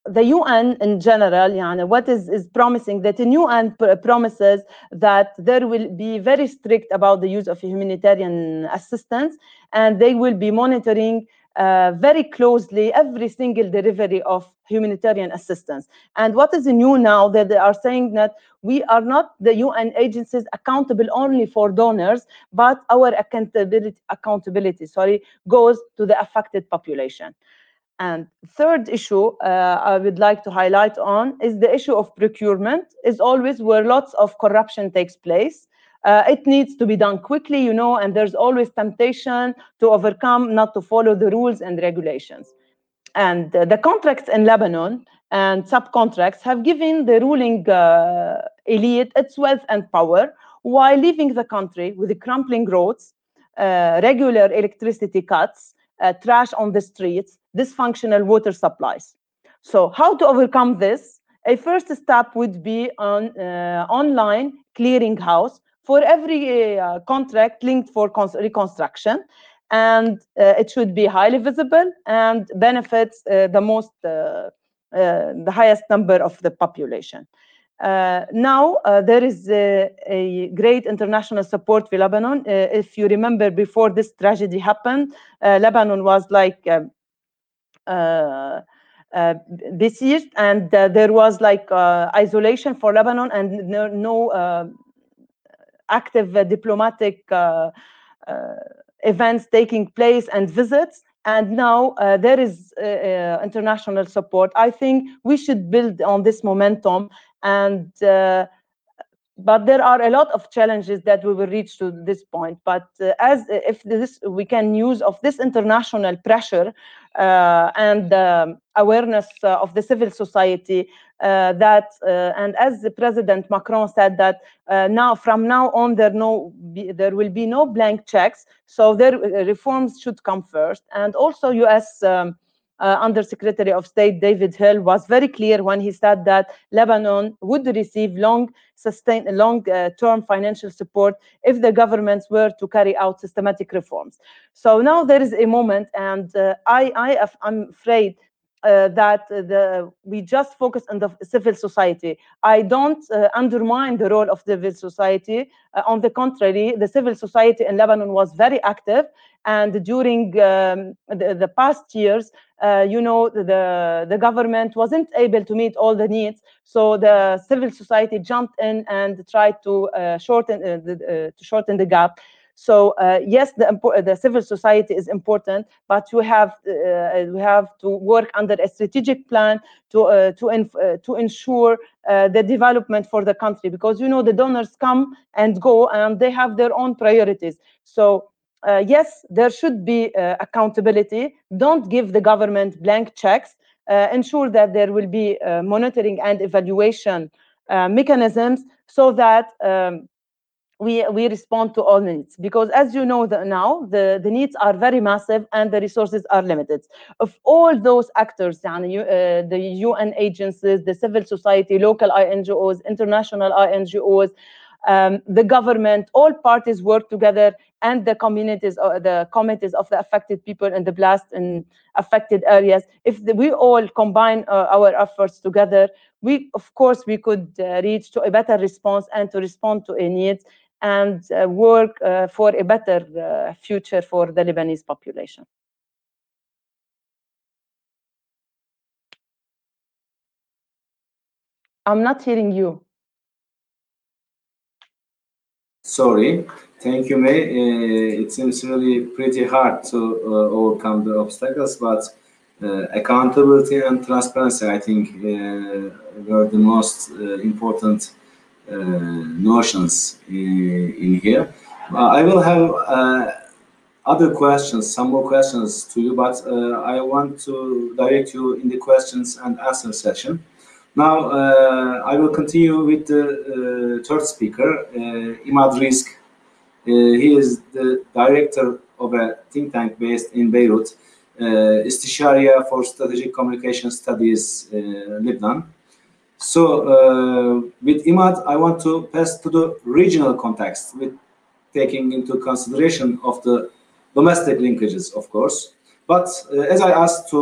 the UN in general, يعني, what is, is promising that the UN promises that there will be very strict about the use of humanitarian assistance and they will be monitoring uh, very closely every single delivery of humanitarian assistance. And what is new now that they are saying that we are not the UN agencies accountable only for donors, but our accountability, accountability sorry, goes to the affected population. And third issue uh, I would like to highlight on is the issue of procurement is always where lots of corruption takes place. Uh, it needs to be done quickly, you know, and there's always temptation to overcome, not to follow the rules and regulations. And uh, the contracts in Lebanon and subcontracts have given the ruling uh, elite its wealth and power while leaving the country with the crumbling roads, uh, regular electricity cuts, uh, trash on the streets, dysfunctional water supplies. So how to overcome this? A first step would be on uh, online clearinghouse for every uh, contract linked for reconstruction. And uh, it should be highly visible and benefits uh, the most, uh, the highest number of the population. Uh, now uh, there is a, great international support for Lebanon. Uh, if you remember, before this tragedy happened, Lebanon was like um, besieged, and there was like isolation for Lebanon and no, no active diplomatic events taking place and visits and now uh, there is uh, uh, international support. I think we should build on this momentum and uh, but there are a lot of challenges that we will reach to this point. But uh, as if this we can use of this international pressure uh, and um, awareness uh, of the civil society uh, that uh, and as the president macron said that now from now on there no be, there will be no blank checks so there reforms should come first. And also us um, uh, Undersecretary of State David Hill was very clear when he said that Lebanon would receive long sustain long-term uh, financial support if the governments were to carry out systematic reforms. So now there is a moment, and uh, I, I am afraid uh, that the we just focus on the civil society. I don't uh, undermine the role of the civil society. Uh, on the contrary, the civil society in Lebanon was very active, and during um, the, the, past years, uh, you know, the the government wasn't able to meet all the needs, so the civil society jumped in and tried to uh, shorten uh, the, to shorten the gap. So uh, yes, the, the civil society is important, but we have uh, we have to work under a strategic plan to uh, to uh, to ensure uh, the development for the country because you know the donors come and go and they have their own priorities. So. Uh, yes, there should be accountability. Don't give the government blank checks. ensure that there will be monitoring and evaluation mechanisms so that um, we we respond to all needs because as you know the, now the the needs are very massive and the resources are limited of all those actors يعني, uh, the UN agencies the civil society local NGOs international NGOs um, the government all parties work together and the communities uh, the committees of the affected people in the blast and affected areas if the, we all combine uh, our efforts together we of course we could uh, reach to a better response and to respond to a needs and uh, work uh, for a better uh, future for the Lebanese population. I'm not hearing you. Sorry. Thank you, May. Uh, it seems really pretty hard to uh, overcome the obstacles, but uh, accountability and transparency, I think, were the most important notions in, in here. Uh, I will have uh, other questions, some more questions to you, but I want to direct you in the questions and answer session. Now, I will continue with the third speaker, Imad Rizk. he is the director of a think tank based in Beirut, uh, Istisharia for Strategic Communication Studies, uh, Lebanon. So uh, with IMAD, I want to pass to the regional context with taking into consideration of the domestic linkages, of course. But uh, as I asked to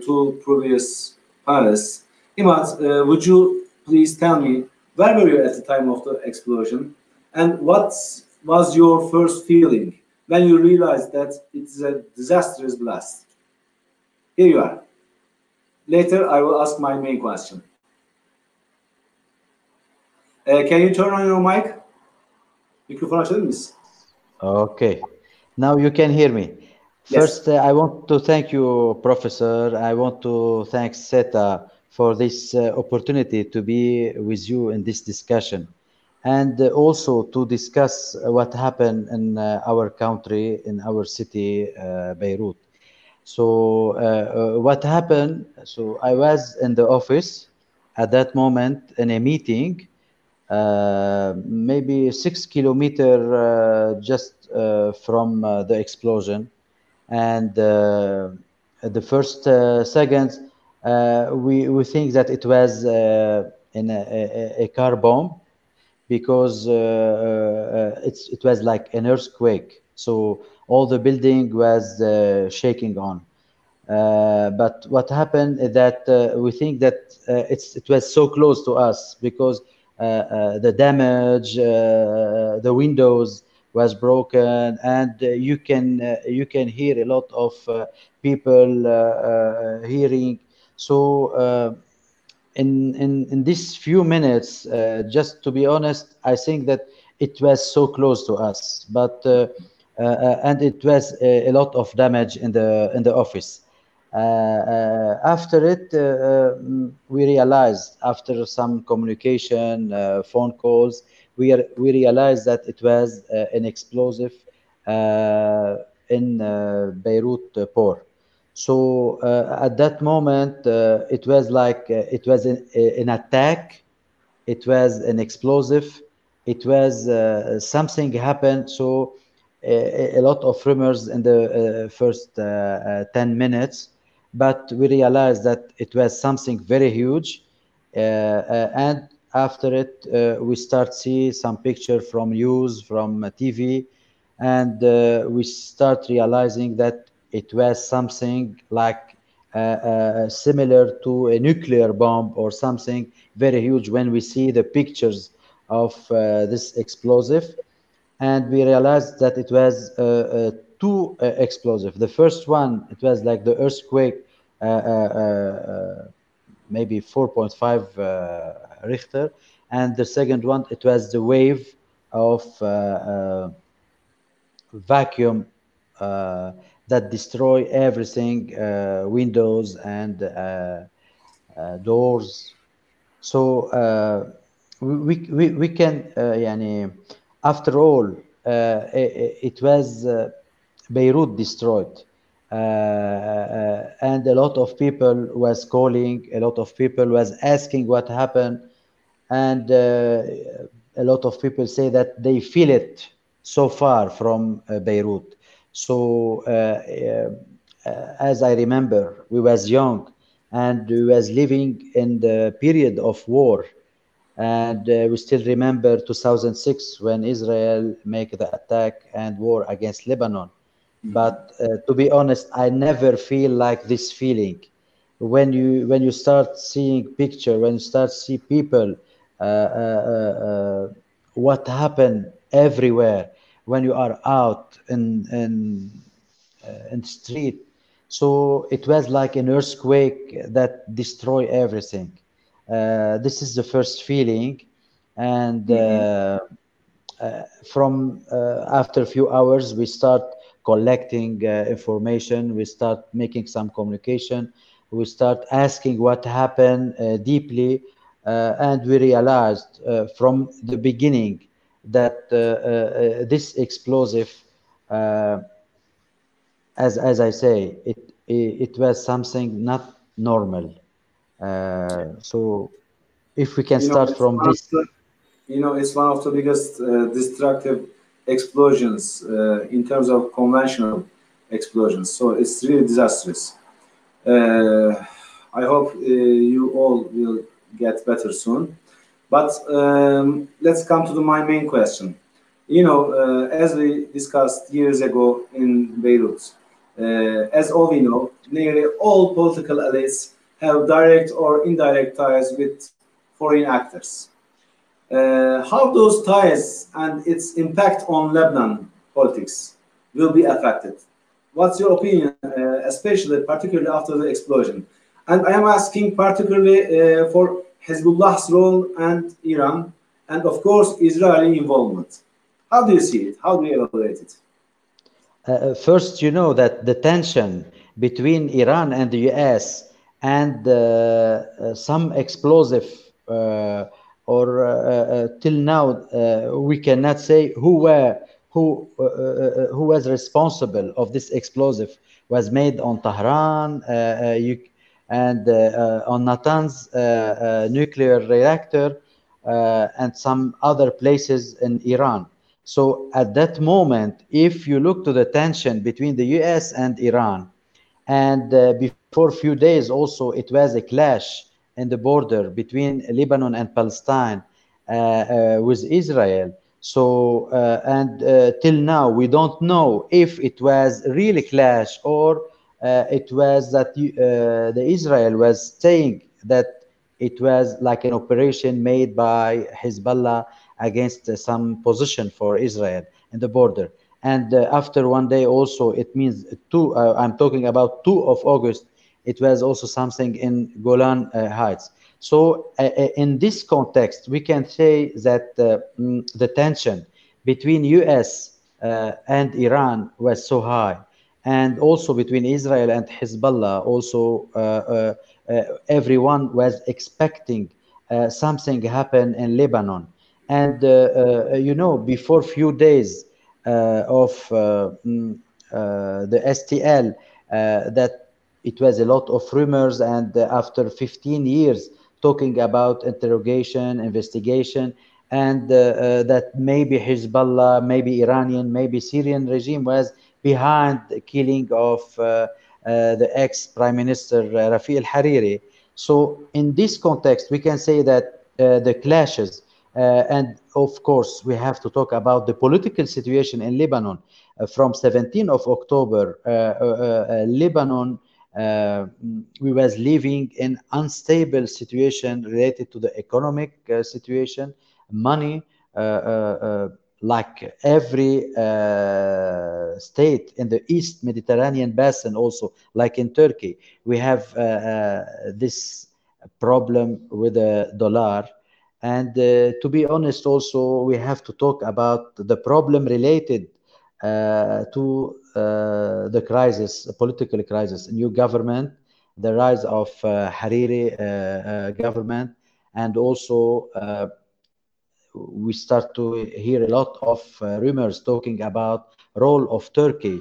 uh, two previous panelists, Imad, would you please tell me where were you at the time of the explosion and what was your first feeling when you realized that it's a disastrous blast? Here you are. Later, I will ask my main question. Uh, can you turn on your mic? Mikrofon açabilir misin? Okay. Now you can hear me. Yes. First, uh, I want to thank you, Professor. I want to thank SETA for this uh, opportunity to be with you in this discussion and also to discuss what happened in uh, our country, in our city, uh, Beirut. So, uh, uh, what happened? So, I was in the office at that moment in a meeting, Uh, maybe six kilometer uh, just uh, from the explosion. And the first seconds, we, we think that it was in a, a, a car bomb because uh, uh, it was like an earthquake. So all the building was uh, shaking on. but what happened is that we think that it was so close to us because Uh, uh, the damage, uh, the windows was broken, and you can you can hear a lot of people hearing. So in, in, in these few minutes, uh, just to be honest, I think that it was so close to us, but uh, uh, and it was a, a, lot of damage in the in the office. Uh, uh, after it, uh, we realized after some communication, phone calls, we are, we realized that it was an explosive in Beirut port. So uh, at that moment, uh, it was like uh, it was an, an, attack, it was an explosive, it was something happened. So a, a, lot of rumors in the first 10 minutes, but we realized that it was something very huge. and after it, uh, we start see some picture from news, from TV, and uh, we start realizing that it was something like uh, uh, similar to a nuclear bomb or something very huge when we see the pictures of uh, this explosive. And we realized that it was uh, uh, two uh, explosive. The first one, it was like the earthquake, uh, uh, uh, maybe 4.5 Richter. And the second one, it was the wave of vacuum that destroy everything, uh, windows and uh, uh, doors. So we, we, we can, yani, after all, it, it, was Beirut destroyed. Uh, uh, and a lot of people was calling a lot of people was asking what happened and uh, a lot of people say that they feel it so far from beirut so as I remember, we was young and we was living in the period of war. And uh, we still remember 2006 when Israel make the attack and war against Lebanon. But to be honest, I never feel like this feeling. When you when you start seeing picture when you start see people uh, uh, uh, what happened everywhere when you are out in in uh, in street. So it was like an earthquake that destroy everything. Uh, this is the first feeling. And mm-hmm. uh, from uh, after a few hours we start collecting uh, information. We start making some communication. We start asking what happened uh, deeply and we realized from the beginning that uh, uh, this explosive, uh, as as I say, it it, was something not normal. so, if we can you start know, from this, the, you know, it's one of the biggest destructive explosions in terms of conventional explosions. So it's really disastrous. Uh, I hope uh, you all will get better soon. But um, let's come to the, my main question. You know, uh, as we discussed years ago in Beirut, uh, as all we know, nearly all political elites have direct or indirect ties with foreign actors. Uh, how those ties and its impact on Lebanon politics will be affected? What's your opinion, uh, especially particularly after the explosion? And I am asking particularly uh, for Hezbollah's role and Iran, and of course Israeli involvement. How do you see it? How do you evaluate it? Uh, first, you know that the tension between Iran and the US and uh, some explosive uh, or uh, uh, uh, till now uh, we cannot say who were who uh, who was responsible of this explosive was made on Tehran you, and on Natanz nuclear reactor and some other places in Iran. So at that moment, if you look to the tension between the US and Iran, and uh, before a few days also it was a clash in the border between Lebanon and Palestine uh, uh, with Israel. So uh, and till now we don't know if it was really clash or it was that the Israel was saying that it was like an operation made by Hezbollah against uh, some position for Israel in the border. And uh, after one day also, it means two, uh, I'm talking about 2 of August, it was also something in Golan Heights. So in this context, we can say that mm, the tension between US and Iran was so high and also between Israel and Hezbollah, also uh, uh, uh, everyone was expecting something happen in Lebanon. And uh, uh, you know, before few days uh, of mm, the STL, that it was a lot of rumors, and after 15 years talking about interrogation, investigation, and uh, uh, that maybe Hezbollah, maybe Iranian, maybe Syrian regime was behind the killing of uh, the ex-prime minister Rafiq al-Hariri. So in this context, we can say that the clashes uh, and of course, we have to talk about the political situation in Lebanon. Uh, from 17 of October, uh, Lebanon, we was living in unstable situation related to the economic situation, money, like every uh, state in the East Mediterranean basin, also like in Turkey, we have uh, uh, this problem with the dollar. And uh, to be honest, also, we have to talk about the problem related uh, to uh, the crisis, the political crisis, new government, the rise of uh, Hariri uh, uh, government, and also we start to hear a lot of rumors talking about role of Turkey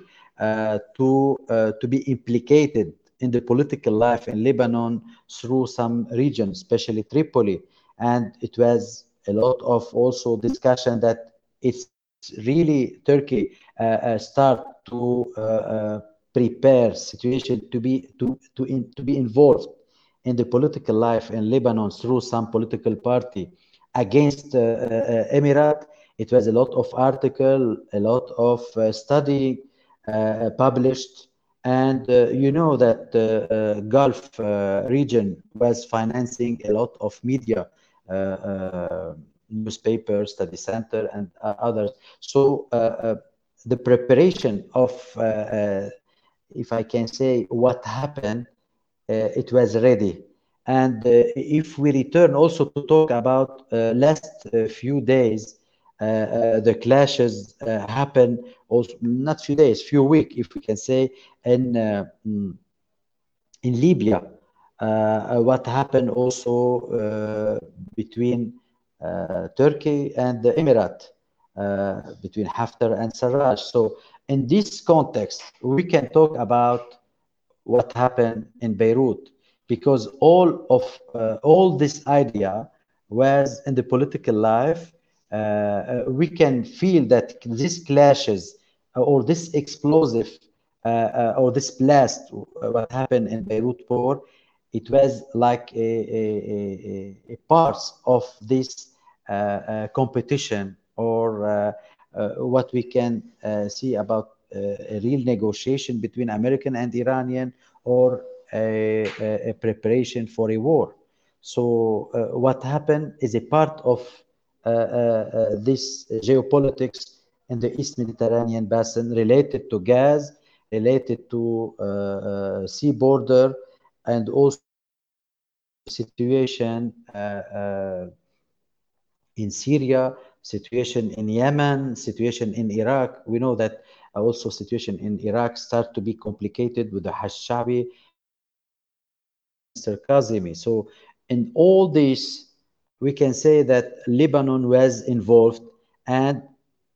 to to be implicated in the political life in Lebanon through some regions, especially Tripoli. And it was a lot of also discussion that it's really Turkey uh, uh, start to uh, uh prepare situation to be to to in, to be involved in the political life in Lebanon through some political party against uh, uh, Emirate. It was a lot of article, a lot of study published, and you know that the Gulf region was financing a lot of media uh, uh, newspaper, study center, and uh, others. So the preparation of, if I can say, what happened, it was ready. And if we return also to talk about last few days, uh, the clashes uh, happen also not few days few weeks if we can say in uh, mm, in libya uh, what happened also uh, between uh, Turkey and the Emirate, between Haftar and Sarraj. So in this context, we can talk about what happened in Beirut because all of all this idea was in the political life uh, we can feel that these clashes or this explosive uh, uh, or this blast, what happened in Beirut port, it was like a, a, a, a part of this uh, uh, competition or uh, uh what we can see about a real negotiation between American and Iranian or a, preparation for a war. So what happened is a part of this geopolitics in the East Mediterranean basin related to gas, related to sea border, and also situation in Syria, situation in Yemen, situation in Iraq. We know that also situation in Iraq start to be complicated with the Hashabi, Mr. Kazimi. So in all this, we can say that Lebanon was involved and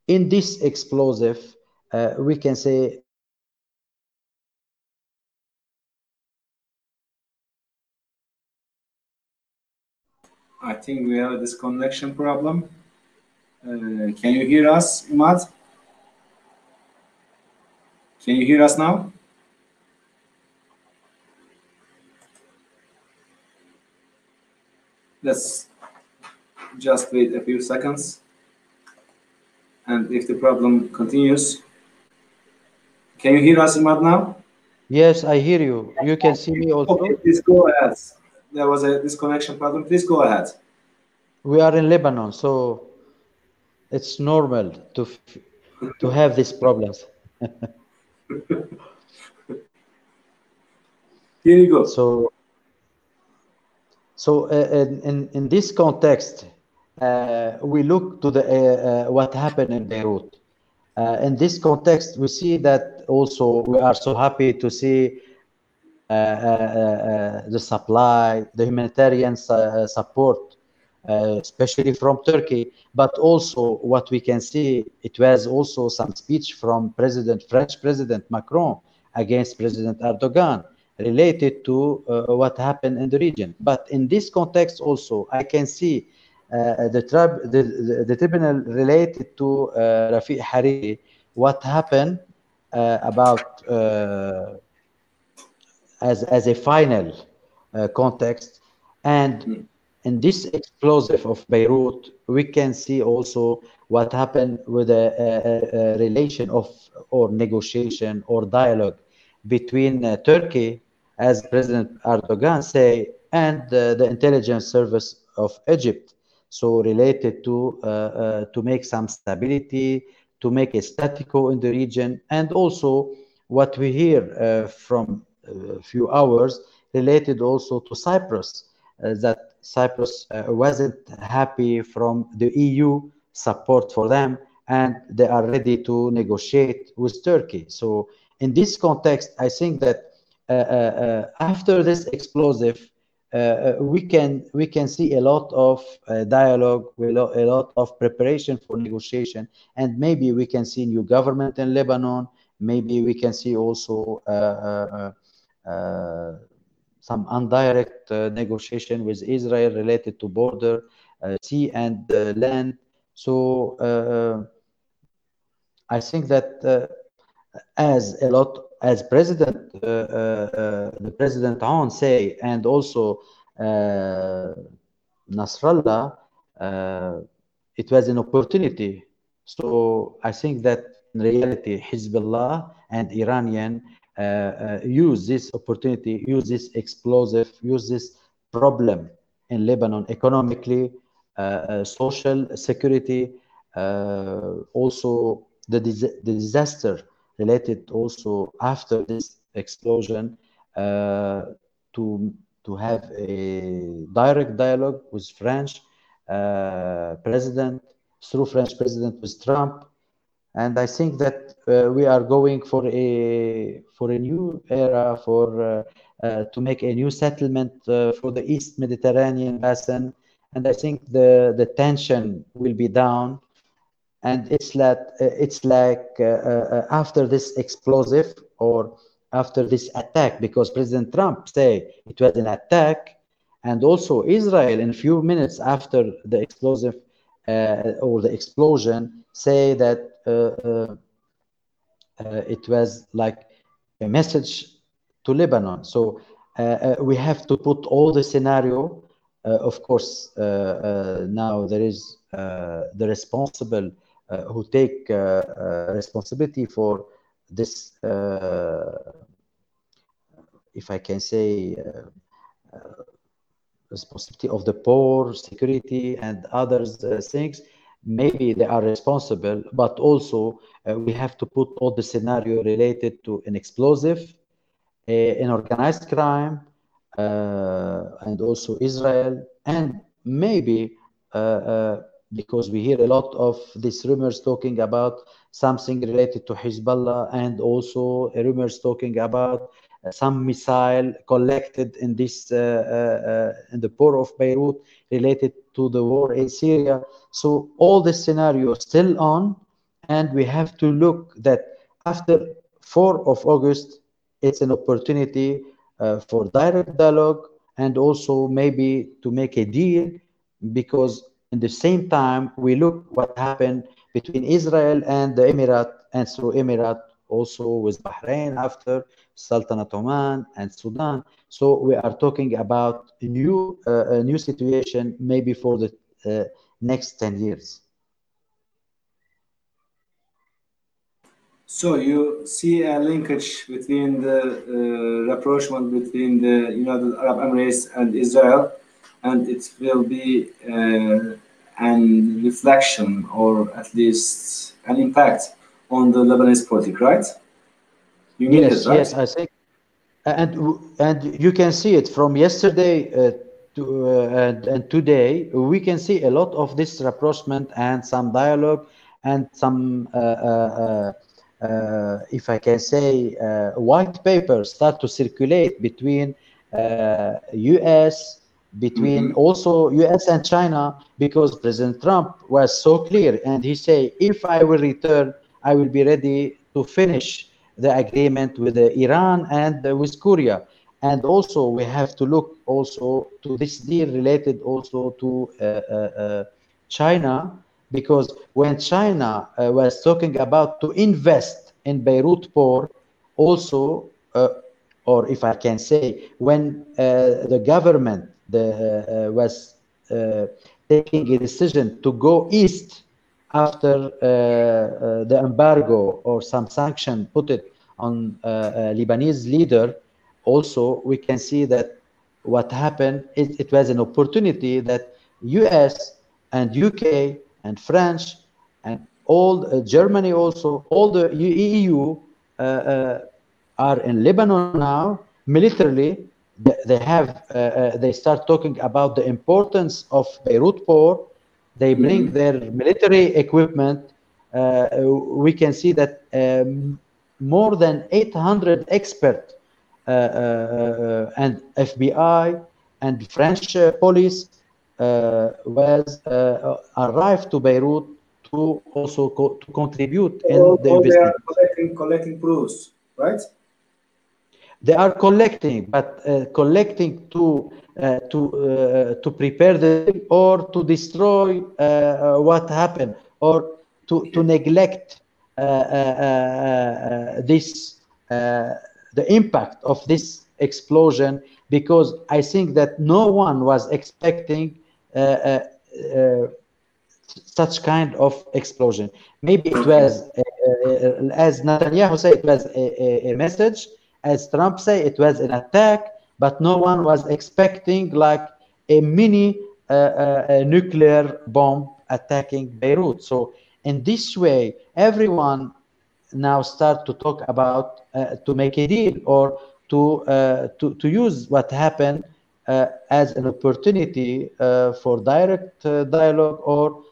in this explosive, uh, we can say I think we have a disconnection problem. Uh, can you hear us, Imad? Can you hear us now? Let's just wait a few seconds. And if the problem continues, can you hear us, Imad, now? Yes, I hear you. You can see me also. Okay, please go ahead. There was a disconnection problem. Please go ahead. We are in Lebanon, so it's normal to to have these problems. Here you go. So, so uh, in in this context, uh, we look to the uh, uh, what happened in Beirut. Uh, in this context, we see that also we are so happy to see the supply, the humanitarian support, especially from Turkey, but also what we can see, it was also some speech from President, French President Macron against President Erdogan related to uh, what happened in the region. But in this context also, I can see uh, the, the, the, the, tribunal related to uh, Rafiq Hariri, what happened uh, about uh, as, as a final uh, context. And in this explosive of Beirut, we can see also what happened with a, a, a relation of or negotiation or dialogue between uh, Turkey, as President Erdogan say, and uh, the intelligence service of Egypt. So related to uh, uh, to make some stability, to make a statico in the region, and also what we hear uh, from few hours related also to Cyprus, uh, that Cyprus uh, wasn't happy from the EU support for them, and they are ready to negotiate with Turkey. So in this context, I think that uh, uh, after this explosive, uh, we can we can see a lot of dialogue, a lot of preparation for negotiation, and maybe we can see new government in Lebanon. Maybe we can see also some indirect uh, negotiation with Israel related to border, uh, sea and uh, land. So I think that as a lot as President uh, uh, uh, the President Aoun say, and also Nasrallah, it was an opportunity. So I think that in reality, Hezbollah and Iranian uh, uh, use this opportunity, use this explosive, use this problem in Lebanon economically, uh, social security, also the, dis the disaster related also after this explosion uh, to to have a direct dialogue with French uh, president through French president with Trump, and I think that uh, we are going for a for a new era for uh, uh, to make a new settlement uh, for the East Mediterranean basin, and I think the the tension will be down. And it's like uh, it's like after this explosive or after this attack because president trump say it was an attack. And also israel in a few minutes after the explosive uh, or the explosion say that uh, Uh, it was like a message to lebanon. So uh, uh, we have to put all the scenario of course now there is the responsible uh, who take uh, uh, responsibility for this if I can say, responsibility of the poor, security, and others things, maybe they are responsible, but also uh, we have to put all the scenario related to an explosive, uh, an organized crime, uh, and also Israel, and maybe because we hear a lot of these rumors talking about something related to Hezbollah and also rumors talking about some missile collected in this uh, uh, in the port of Beirut related to the war in Syria. So all the scenarios still on, and we have to look that after 4 of August, it's an opportunity uh, for direct dialogue and also maybe to make a deal because in the same time we look what happened between Israel and the Emirate and through Emirate also with Bahrain after Sultanate Oman and Sudan. So we are talking about a new, uh, a new situation maybe for the uh, next 10 years. So you see a linkage between the uh, rapprochement between the United Arab Emirates and Israel, and it will be uh, an reflection or at least an impact on the Lebanese politics, right? You need yes, it, right? Yes, I think, and and you can see it from yesterday uh, to uh, and, and today. We can see a lot of this rapprochement and some dialogue and some, uh, uh, uh if I can say, uh, white papers start to circulate between U.S between mm -hmm. also US and China because President Trump was so clear and he say if I will return I will be ready to finish the agreement with Iran and with Korea. And also we have to look also to this deal related also to uh, uh, uh China, because when China was talking about to invest in Beirut port, also, or if I can say, when the government the, was taking a decision to go east after uh, uh, the embargo or some sanction put it on uh, Lebanese leader, also we can see that what happened, it, it was an opportunity that US and UK and French and all uh, Germany also, all the EU uh, uh, are in Lebanon now militarily. They have they start talking about the importance of Beirut port they bring mm-hmm. their military equipment. Uh, we can see that um, more than 800 experts uh, uh, and FBI and French police was arrived to Beirut to also co to contribute in the they are collecting, collecting proofs, right? They are collecting, but uh, collecting to uh, to uh, to prepare the or to destroy uh, what happened or to to neglect this the impact of this explosion because I think that no one was expecting such kind of explosion. Maybe it was, uh, uh, as Netanyahu said, it was a, a, message. As Trump said, it was an attack but no one was expecting like a mini uh, uh, a nuclear bomb attacking Beirut. So in this way, everyone now start to talk about uh, to make a deal or to uh, to to use what happened uh, as an opportunity uh, for direct dialogue or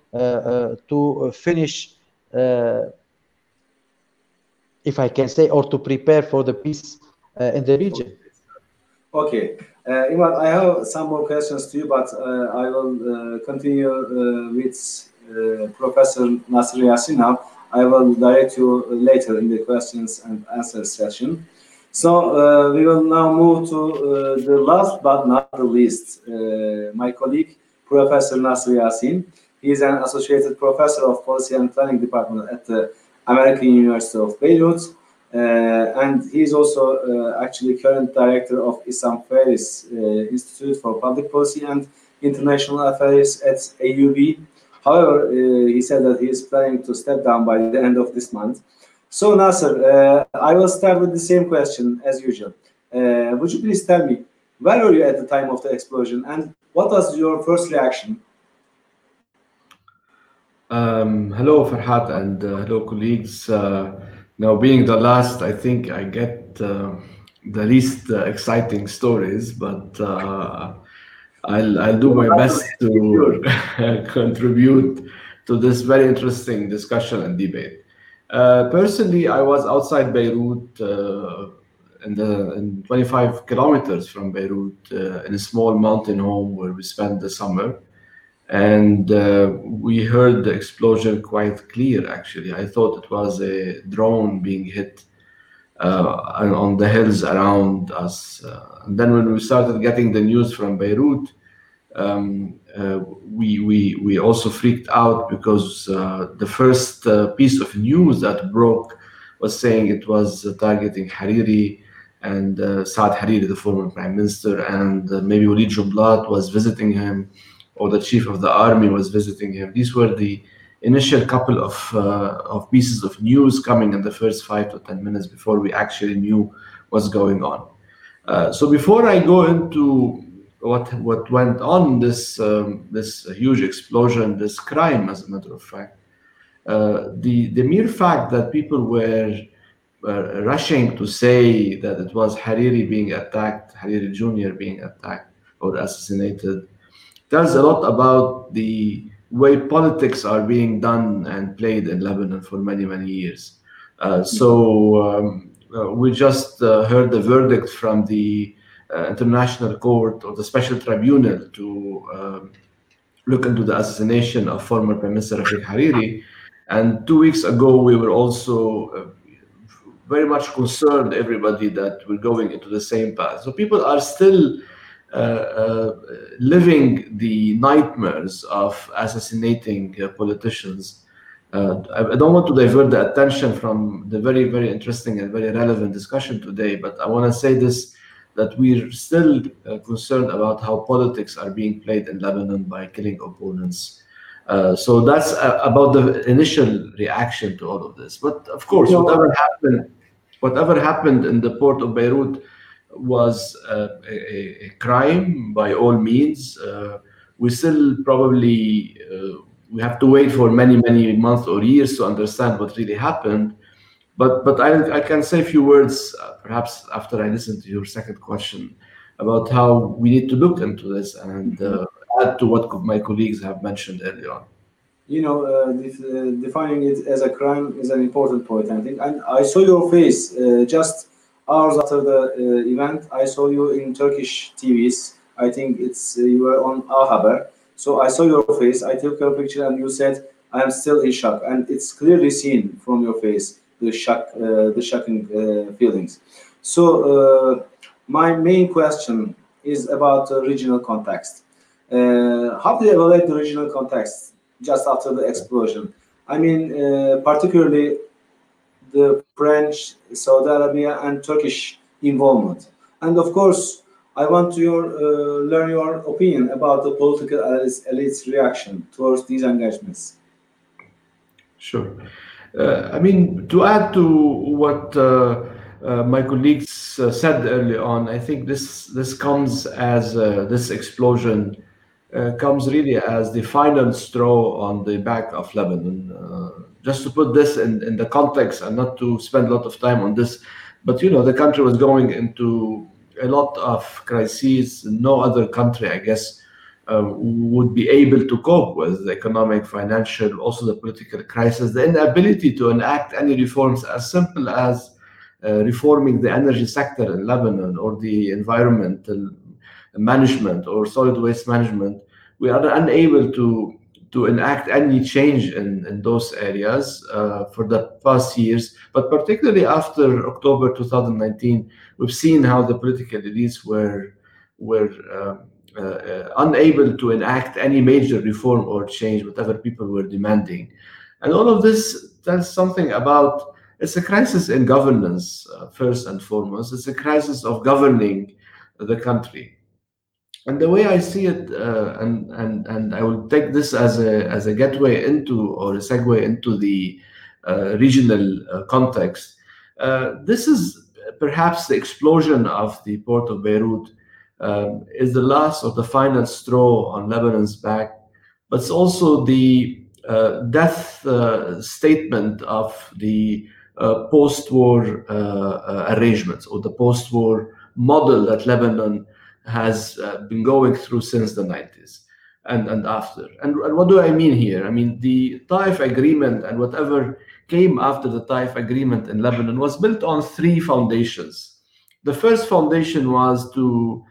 to finish, if I can say, or to prepare for the peace in the region. Okay. Uh, Imad, I have some more questions to you, but uh, I will uh, continue uh, with uh, Professor Nasser Yassin now. I will direct you later in the questions and answers session. So uh, we will now move to the last but not the least, my colleague, Professor Nasser Yassin. He is an associated professor of policy and planning department at the American University of Beirut. Uh, and he's also uh, actually current director of Issam Fares uh, Institute for Public Policy and International Affairs at AUB. However, he said that he is planning to step down by the end of this month. So Nasser, I will start with the same question as usual. Would you please tell me where were you at the time of the explosion and what was your first reaction? Um, hello, Farhat, and uh, hello, colleagues. Uh, now, being the last, I think I get uh, the least uh, exciting stories, but uh, I'll, I'll do my best to contribute to this very interesting discussion and debate. Uh, personally, I was outside Beirut in the in 25 kilometers from Beirut in a small mountain home where we spent the summer and uh, we heard the explosion quite clear actually. I thought it was a drone being hit uh, on the hills around us uh, and then when we started getting the news from beirut um, uh, we, we, we also freaked out because uh, the first uh, piece of news that broke was saying it was targeting hariri and saad hariri the former prime minister and maybe walid jumblat was visiting him or the chief of the army was visiting him. These were the initial couple of uh, of pieces of news coming in the first five to ten minutes before we actually knew what's going on. Uh, so before I go into what what went on this um, this huge explosion, this crime, as a matter of fact, uh, the the mere fact that people were rushing to say that it was Hariri being attacked, Hariri Jr. being attacked or assassinated, tells a lot about the way politics are being done and played in Lebanon for many, many years. Uh, so um, uh, we just uh, heard the verdict from the uh, International Court or the Special Tribunal to um, look into the assassination of former Prime Minister Rafiq Hariri. And two weeks ago, we were also uh, very much concerned, everybody, that we're going into the same path. So people are still living the nightmares of assassinating uh, politicians. I don't want to divert the attention from the very, very interesting and very relevant discussion today, but I want to say this that we're still uh, concerned about how politics are being played in Lebanon by killing opponents. Uh, so that's uh, about the initial reaction to all of this. But of course, whatever happened, whatever happened in the port of Beirut was uh, a, a, crime by all means. Uh, we still probably uh, we have to wait for many many months or years to understand what really happened. But but I, I can say a few words perhaps after I listen to your second question about how we need to look into this and add to what my colleagues have mentioned earlier on you know, uh, uh, defining it as a crime is an important point. I think, and I saw your face uh, just hours after the uh, event, I saw you in Turkish TVs. I think it's uh, you were on A Haber. So I saw your face. I took your picture, and you said, "I am still in shock," and it's clearly seen from your face the shock, uh, the shocking feelings. So my main question is about the regional context. Uh, how do you evaluate the regional context just after the explosion? I mean, uh, particularly the French, Saudi Arabia, and Turkish involvement. And of course, I want to your, uh, learn your opinion about the political elite's reaction towards these engagements. Sure. Uh, I mean, to add to what uh, uh my colleagues uh, said early on, I think this this comes as uh, this explosion comes really as the final straw on the back of Lebanon just to put this in, in the context and not to spend a lot of time on this, but you know, the country was going into a lot of crises. No other country, I guess, uh, would be able to cope with the economic, financial, also the political crisis, the inability to enact any reforms as simple as uh, reforming the energy sector in Lebanon or the environmental management or solid waste management. We are unable to to enact any change in, in those areas uh, for the past years. But particularly after October 2019, we've seen how the political elites were were um, uh, uh, unable to enact any major reform or change, whatever people were demanding. And all of this tells something about it's a crisis in governance, uh, first and foremost. It's a crisis of governing the country and the way I see it, uh, and and and I will take this as a as a gateway into or a segue into the uh, regional uh, context. Uh, this is perhaps the explosion of the port of Beirut um, is the last or the final straw on Lebanon's back, but it's also the uh, death uh, statement of the post-war arrangements or the post-war model that Lebanon has uh, been going through since the 90s and, and after. And, and what do I mean here? I mean, the Taif agreement and whatever came after the Taif agreement in Lebanon was built on three foundations. The first foundation was to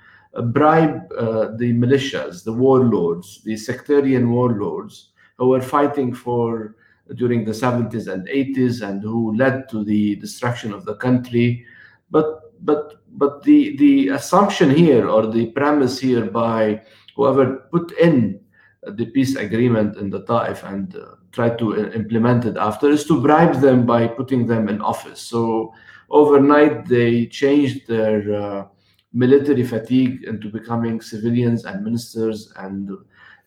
bribe uh, the militias, the warlords, the sectarian warlords who were fighting for during the 70s and 80s and who led to the destruction of the country. But but but the the assumption here or the premise here by whoever put in the peace agreement in the Taif and uh, tried to implement it after is to bribe them by putting them in office. So overnight they changed their uh, military fatigue into becoming civilians and ministers and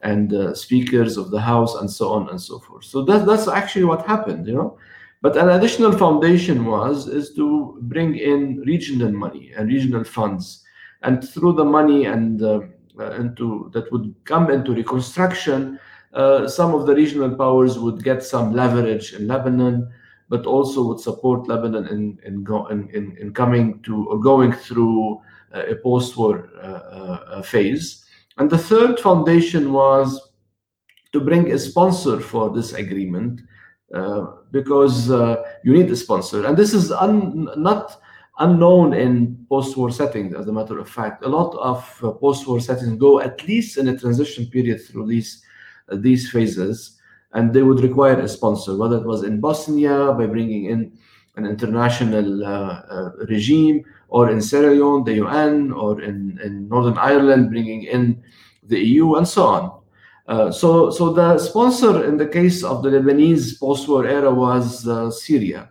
and uh, speakers of the house and so on and so forth. So that, that's actually what happened, you know. But an additional foundation was is to bring in regional money and regional funds, and through the money and uh, uh, into that would come into reconstruction, uh, some of the regional powers would get some leverage in Lebanon, but also would support Lebanon in in, go, in, in, in coming to or going through a post-war uh, uh, phase. And the third foundation was to bring a sponsor for this agreement uh, because you need a sponsor. And this is un not unknown in post-war settings, as a matter of fact. A lot of uh, post-war settings go at least in a transition period through these uh, these phases, and they would require a sponsor, whether it was in Bosnia by bringing in an international uh, regime, or in Sierra Leone, the UN, or in, in Northern Ireland, bringing in the EU, and so on. Uh, so, so the sponsor in the case of the Lebanese post-war era was uh, Syria.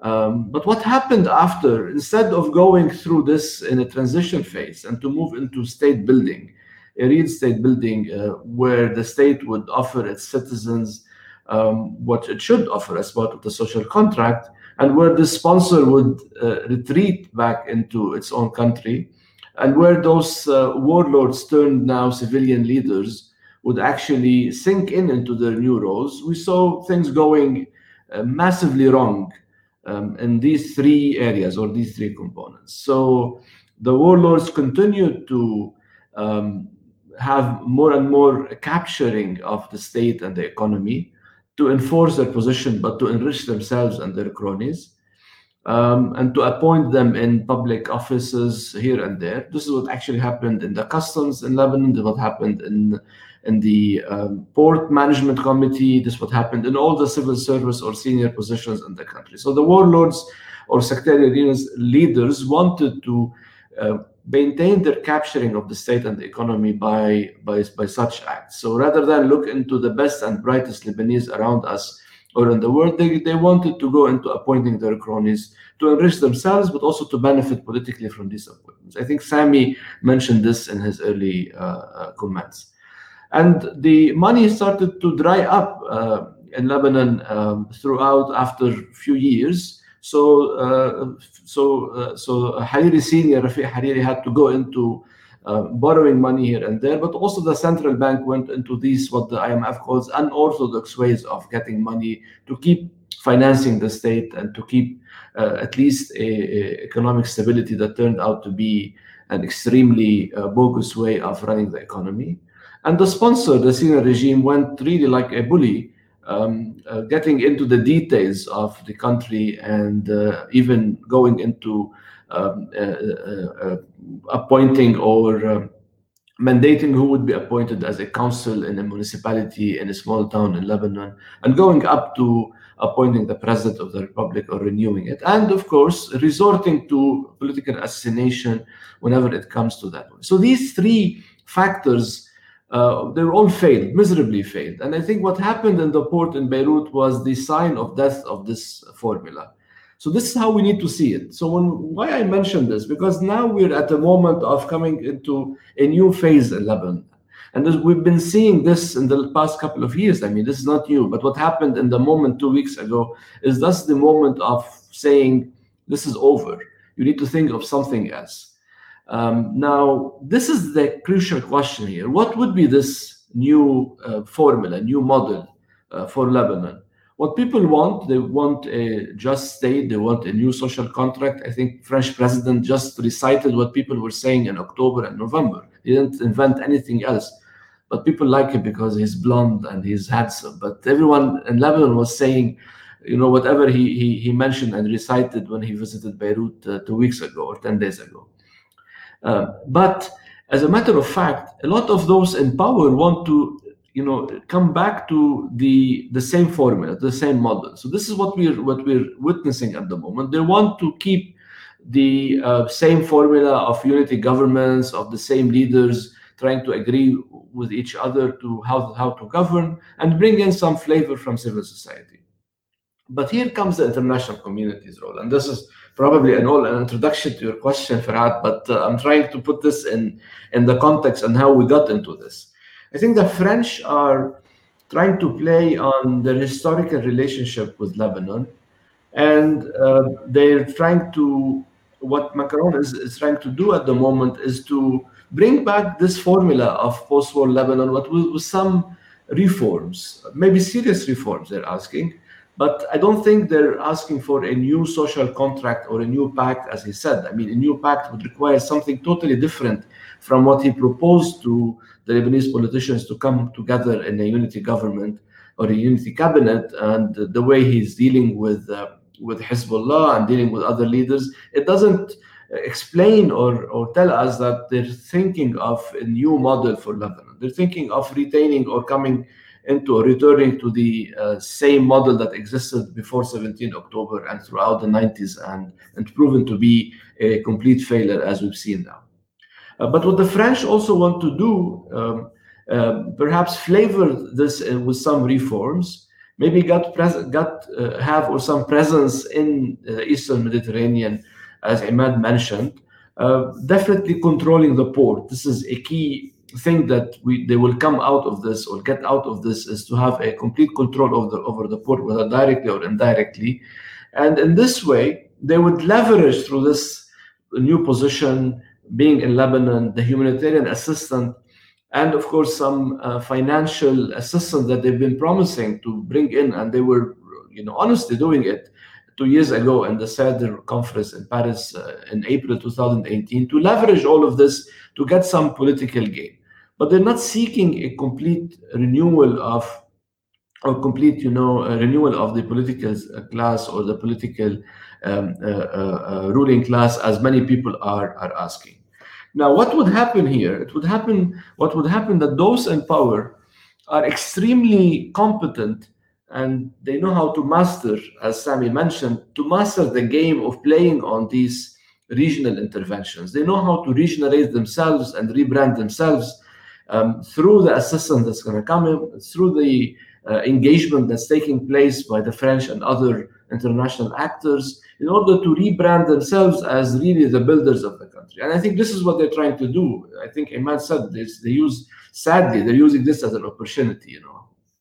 Um, but what happened after, instead of going through this in a transition phase and to move into state building, a real state building uh, where the state would offer its citizens um, what it should offer as part of the social contract, and where the sponsor would uh, retreat back into its own country, and where those uh, warlords turned now civilian leaders would actually sink in into their new roles, we saw things going uh, massively wrong um, in these three areas or these three components. So the warlords continued to um, have more and more capturing of the state and the economy to enforce their position, but to enrich themselves and their cronies, um, and to appoint them in public offices here and there. This is what actually happened in the customs in Lebanon. This is what happened in in the um, port management committee. This is what happened in all the civil service or senior positions in the country. So the warlords or sectarian leaders wanted to uh, maintain their capturing of the state and the economy by, by, by such acts. So rather than look into the best and brightest Lebanese around us or in the world, they, they wanted to go into appointing their cronies to enrich themselves, but also to benefit politically from these appointments. I think Sami mentioned this in his early uh, uh, comments. And the money started to dry up uh, in Lebanon um, throughout after a few years so, uh, so, uh, so Hariri Senior, Rafiq Hariri had to go into uh, borrowing money here and there, but also the central bank went into these, what the IMF calls unorthodox ways of getting money to keep financing the state and to keep uh, at least a, a, economic stability that turned out to be an extremely uh, bogus way of running the economy. And the sponsor, the Syrian regime, went really like a bully um, uh, getting into the details of the country and uh, even going into um, uh, uh, uh appointing or um, mandating who would be appointed as a council in a municipality in a small town in Lebanon, and going up to appointing the president of the republic or renewing it, and of course resorting to political assassination whenever it comes to that. So these three factors uh, they were all failed, miserably failed. And I think what happened in the port in Beirut was the sign of death of this formula. So this is how we need to see it. So when, why I mentioned this because now we're at a moment of coming into a new phase in Lebanon, and this, we've been seeing this in the past couple of years. I mean, this is not new. But what happened in the moment two weeks ago is thus the moment of saying this is over you need to think of something else. Um, now, this is the crucial question here. What would be this new uh, formula, new model uh, for Lebanon? What people want, they want a just state, they want a new social contract. I think French president just recited what people were saying in October and November. He didn't invent anything else. But people like him because he's blonde and he's handsome. But everyone in Lebanon was saying, you know, whatever he, he, he mentioned and recited when he visited Beirut uh, two weeks ago or 10 days ago. Uh, but as a matter of fact, a lot of those in power want to, you know, come back to the the same formula, the same model. So this is what we're what we're witnessing at the moment. They want to keep the uh, same formula of unity governments, of the same leaders trying to agree with each other to how, how to govern and bring in some flavor from civil society. But here comes the international community's role. And this is probably an all an introduction to your question, Farhat, but uh, I'm trying to put this in, in the context and how we got into this. I think the French are trying to play on their historical relationship with Lebanon. And uh, they're trying to, what Macron is, is trying to do at the moment is to bring back this formula of post-war Lebanon, but with, with some reforms, maybe serious reforms they're asking. But I don't think they're asking for a new social contract or a new pact, as he said. I mean, a new pact would require something totally different from what he proposed to the Lebanese politicians to come together in a unity government or a unity cabinet. And the way he's dealing with uh, with Hezbollah and dealing with other leaders, it doesn't explain or, or tell us that they're thinking of a new model for Lebanon. They're thinking of retaining or coming into returning to the uh, same model that existed before 17 October and throughout the 90s and, and proven to be a complete failure as we've seen now. Uh, but what the French also want to do, um, uh, perhaps flavor this uh, with some reforms, maybe got, got uh, have or some presence in the Eastern Mediterranean as Imad mentioned, uh, definitely controlling the port. This is a key thing that we they will come out of this or get out of this is to have a complete control over the over the port, whether directly or indirectly. And in this way, they would leverage through this new position, being in Lebanon, the humanitarian assistance, and of course some uh, financial assistance that they've been promising to bring in, and they were, you know, honestly doing it two years ago in the CEDRE conference in Paris uh, in April 2018 to leverage all of this to get some political gain. But they're not seeking a complete renewal of or complete, you know, renewal of the political uh, class or the political um, uh, uh, uh, ruling class, as many people are are asking. Now, what would happen here? It would happen. What would happen that those in power are extremely competent and they know how to master, as Sami mentioned, to master the game of playing on these regional interventions. They know how to regionalize themselves and rebrand themselves um, through the assistance that's going to come in, through the uh, engagement that's taking place by the French and other international actors in order to rebrand themselves as really the builders of the country. And I think this is what they're trying to do. I think Imad said this, they use, sadly, they're using this as an opportunity, you know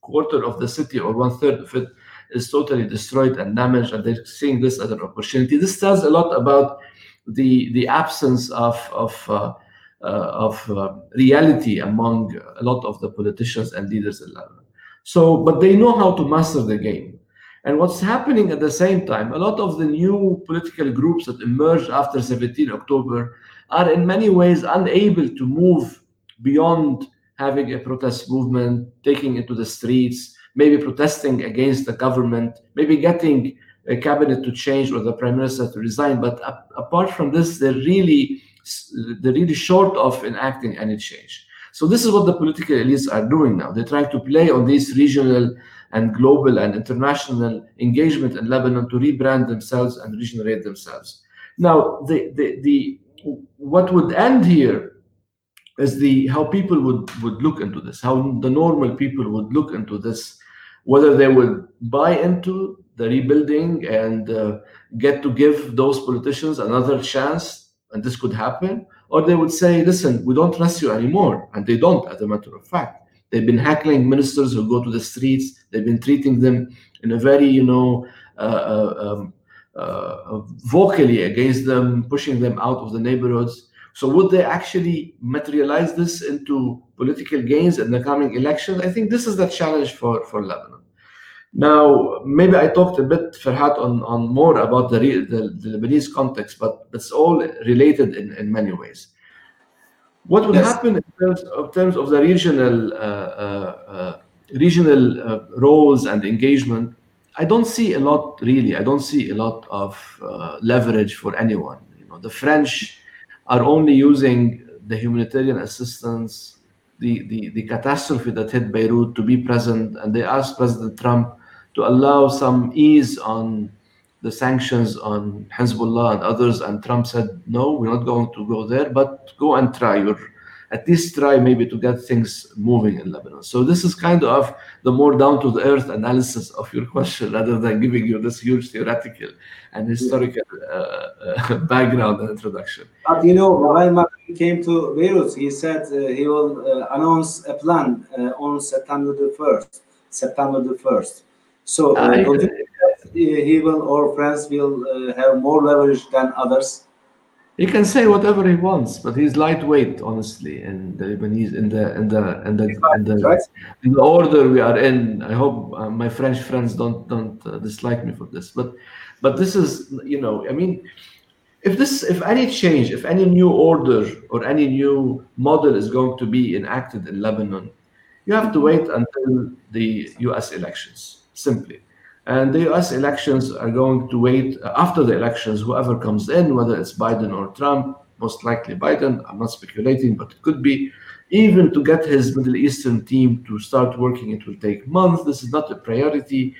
quarter of the city or one third of it is totally destroyed and damaged, and they're seeing this as an opportunity. This tells a lot about the the absence of of uh, of uh, reality among a lot of the politicians and leaders in Lebanon. So, but they know how to master the game. And what's happening at the same time, a lot of the new political groups that emerged after 17 October are in many ways unable to move beyond having a protest movement, taking it to the streets, maybe protesting against the government, maybe getting a cabinet to change or the prime minister to resign. But apart from this, they're really they're really short of enacting any change. So this is what the political elites are doing now. They're trying to play on this regional and global and international engagement in Lebanon to rebrand themselves and regenerate themselves. Now, the, the, the what would end here is the how people would would look into this, how the normal people would look into this, whether they would buy into the rebuilding and uh, get to give those politicians another chance, and this could happen, or they would say, "Listen, we don't trust you anymore," and they don't, as a matter of fact. They've been heckling ministers who go to the streets. They've been treating them in a very, you know, uh, uh, um, uh, vocally against them, pushing them out of the neighborhoods. So would they actually materialize this into political gains in the coming elections? I think this is the challenge for, for Lebanon. Now, maybe I talked a bit, Ferhat, on, on more about the, the, the Lebanese context, but it's all related in, in many ways. What would Yes. happen in terms, of terms of the regional uh, uh, uh, regional uh, roles and engagement? I don't see a lot really. I don't see a lot of uh, leverage for anyone. You know, the French are only using the humanitarian assistance, the, the, the catastrophe that hit Beirut to be present, and they asked President Trump to allow some ease on the sanctions on Hezbollah and others. And Trump said, no, we're not going to go there, but go and try. Or at least try maybe to get things moving in Lebanon. So this is kind of the more down to the earth analysis of your question rather than giving you this huge theoretical and historical uh, uh, background and introduction. But you know, when Macron came to Beirut, he said uh, he will uh, announce a plan uh, on September the 1st. September the 1st. So, uh, I- you think that he will or France will uh, have more leverage than others? He can say whatever he wants, but he's lightweight, honestly, in the Lebanese, in the in the in the, in the, Right? in the order we are in. I hope uh, my French friends don't don't uh, dislike me for this, but but this is you know I mean, if this if any change, if any new order or any new model is going to be enacted in Lebanon, you have to wait until the U.S. elections simply. And the US elections are going to wait uh, after the elections, whoever comes in, whether it's Biden or Trump, most likely Biden, I'm not speculating, but it could be, even to get his Middle Eastern team to start working, it will take months. This is not a priority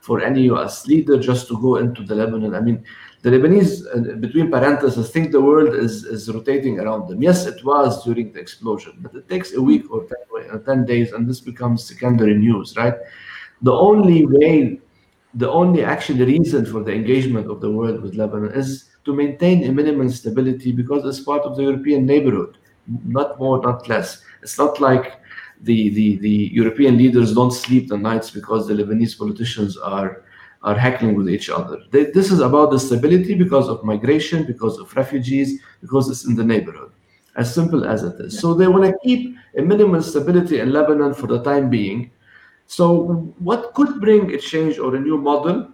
for any US leader just to go into the Lebanon. I mean, the Lebanese, uh, between parentheses, think the world is, is rotating around them. Yes, it was during the explosion, but it takes a week or 10, or 10 days, and this becomes secondary news, right? The only way the only actual reason for the engagement of the world with Lebanon is to maintain a minimum stability because it's part of the European neighborhood, not more, not less. It's not like the, the, the European leaders don't sleep the nights because the Lebanese politicians are, are heckling with each other. They, this is about the stability because of migration, because of refugees, because it's in the neighborhood. As simple as it is. So they want to keep a minimum stability in Lebanon for the time being. So, what could bring a change or a new model?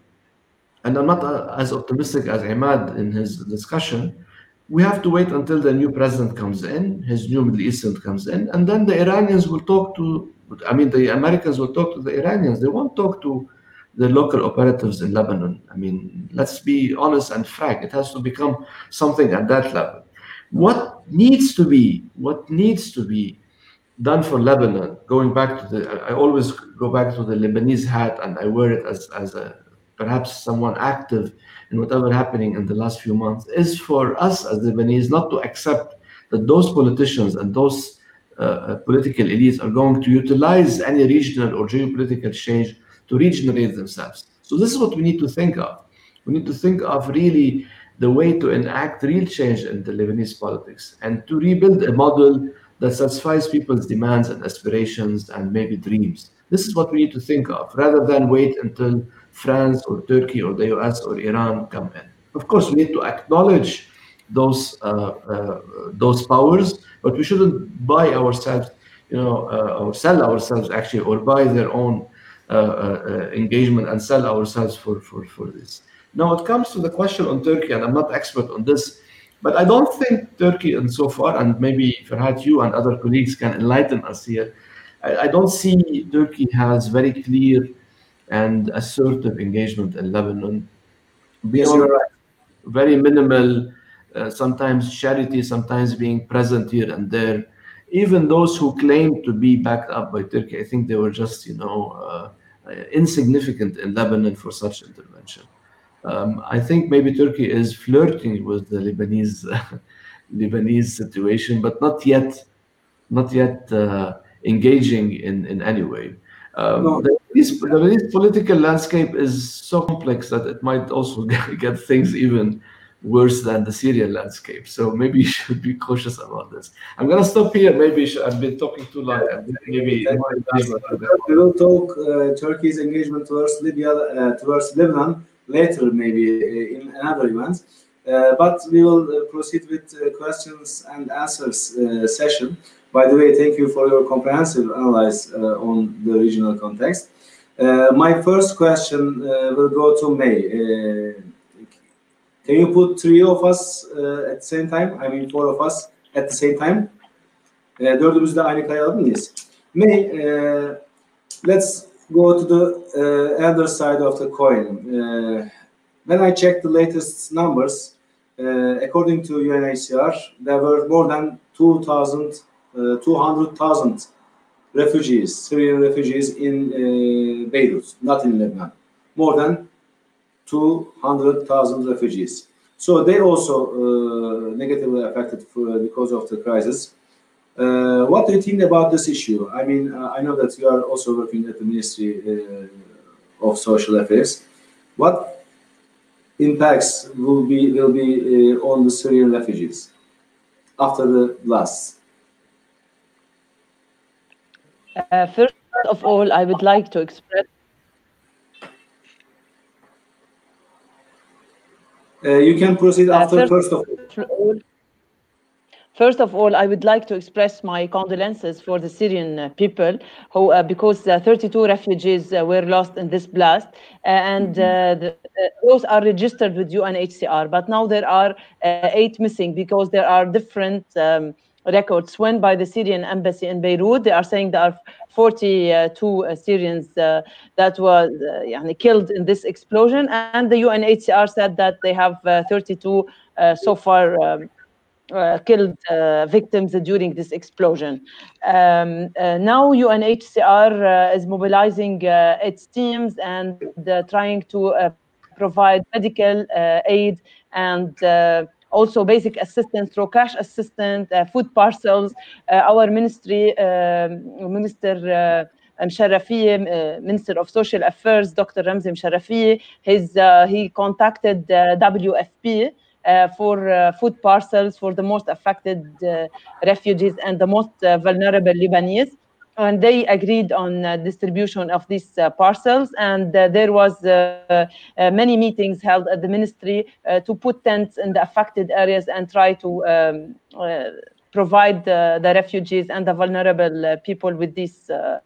And I'm not uh, as optimistic as Ahmad in his discussion. We have to wait until the new president comes in, his new Middle Eastern comes in, and then the Iranians will talk to, I mean, the Americans will talk to the Iranians. They won't talk to the local operatives in Lebanon. I mean, let's be honest and frank. It has to become something at that level. What needs to be, what needs to be done for Lebanon, going back to the, I always go back to the Lebanese hat and I wear it as, as a perhaps someone active in whatever happening in the last few months, is for us as Lebanese not to accept that those politicians and those uh, uh, political elites are going to utilize any regional or geopolitical change to regenerate themselves. So this is what we need to think of. We need to think of really the way to enact real change in the Lebanese politics and to rebuild a model that satisfies people's demands and aspirations and maybe dreams. This is what we need to think of rather than wait until France or Turkey or the US or Iran come in. Of course, we need to acknowledge those uh, uh, those powers, but we shouldn't buy ourselves, you know, uh, or sell ourselves actually, or buy their own uh, uh, engagement and sell ourselves for, for, for this. Now, it comes to the question on Turkey, and I'm not expert on this, but I don't think Turkey, and so far, and maybe Ferhat, you and other colleagues can enlighten us here. I, I don't see Turkey has very clear and assertive engagement in Lebanon. Yes, Beyond you're right. very minimal, uh, sometimes charity, sometimes being present here and there. Even those who claim to be backed up by Turkey, I think they were just, you know, uh, insignificant in Lebanon for such intervention. Um, I think maybe Turkey is flirting with the Lebanese Lebanese situation, but not yet, not yet uh, engaging in in any way. Um, No. the, Lebanese, the Lebanese political landscape is so complex that it might also get, things even worse than the Syrian landscape. So maybe you should be cautious about this. I'm gonna stop here. Maybe I've been talking too long. Maybe We will talk uh, Turkey's engagement towards Libya, uh, towards Lebanon later, maybe uh, in another event. Uh, but we will uh, proceed with questions and answers session. By the way, thank you for your comprehensive analysis on the regional context. my first question will go to May. Can you put three of us uh, at the same time? I mean, four of us at the same time. Uh, dördümüz de aynı kaya alır mıyız? May, uh, let's go to the uh, other side of the coin. Uh, when I checked the latest numbers, uh, according to UNHCR, there were more than 2,000, uh, 200,000 refugees, Syrian refugees in uh, Beirut, not in Lebanon. More than 200,000 refugees. So they also uh, negatively affected for, because of the crisis. Uh, what do you think about this issue? I mean, uh, I know that you are also working at the Ministry uh, of Social Affairs. What impacts will be will be uh, on the Syrian refugees after the blast? Uh, first of all, I would like to express Uh, you can proceed after uh, first, first of all. First of all, I would like to express my condolences for the Syrian uh, people who, uh, because uh, 32 refugees uh, were lost in this blast, and the, those are registered with UNHCR. But now there are eight missing because there are different um, records. when by the Syrian embassy in Beirut, they are saying there are 42 Syrians uh, that were uh, killed in this explosion, and the UNHCR said that they have uh, 32 so far. Um, uh, killed uh, victims during this explosion. Um, uh, now UNHCR is mobilizing its teams and trying to provide medical aid and also basic assistance through cash assistance, uh, food parcels. Uh, our ministry, um, Minister Msharafi, Minister of Social Affairs, Dr. Ramzi Msharafi, his, he contacted WFP uh, for uh, food parcels for the most affected uh, refugees and the most vulnerable Lebanese. And they agreed on uh, distribution of these uh, parcels. And uh, there was many meetings held at the ministry to put tents in the affected areas and try to um, provide the, refugees and the vulnerable people with these uh,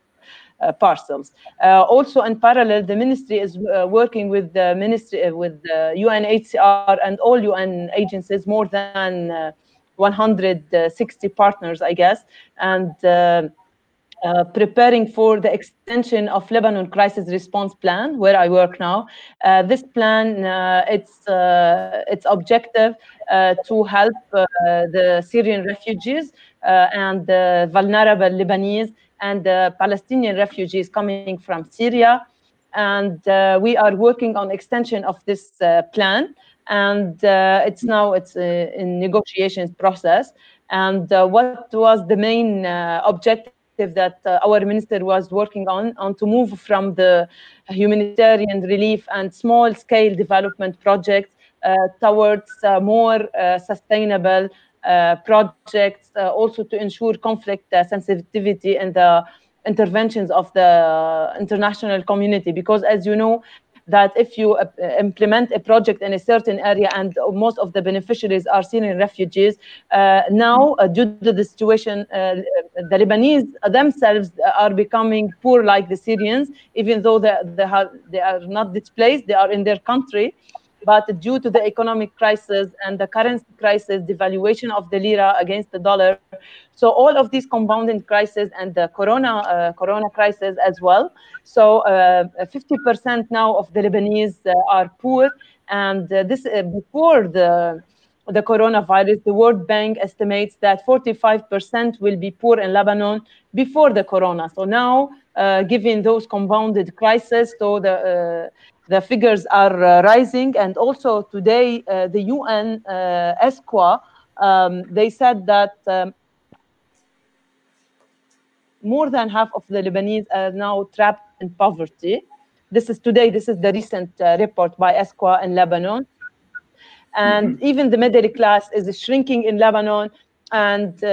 parcels. Uh, also, in parallel, the ministry is uh, working with the ministry, with the UNHCR and all UN agencies, more than 160 partners, I guess, and uh, preparing for the extension of Lebanon crisis response plan, where I work now. Uh, this plan, uh, its its objective to help the Syrian refugees and the vulnerable Lebanese and the Palestinian refugees coming from Syria. And uh, we are working on extension of this uh, plan. And uh, it's now it's in negotiations process. And what was the main objective that uh, our minister was working on, on to move from the humanitarian relief and small scale development projects uh, towards uh, more sustainable projects uh, also to ensure conflict uh, sensitivity and the interventions of the international community. Because as you know that if you uh, implement a project in a certain area and most of the beneficiaries are Syrian refugees, uh, now uh, due to the situation, the Lebanese themselves are becoming poor like the Syrians, even though they, they, have, they are not displaced, they are in their country but due to the economic crisis and the currency crisis, devaluation of the lira against the dollar, so all of these compounding crises and the corona uh, corona crisis as well. So 50% uh, now of the Lebanese uh, are poor, and uh, this uh, before the the coronavirus, the World Bank estimates that 45% will be poor in Lebanon before the corona. So now, given those compounded crises, so the the figures are uh, rising. And also today, uh, the UN uh, ESCWA, um, they said that um, more than half of the Lebanese are now trapped in poverty. This is today, this is the recent uh, report by ESCWA in Lebanon. And mm -hmm. even the middle class is shrinking in Lebanon. And uh,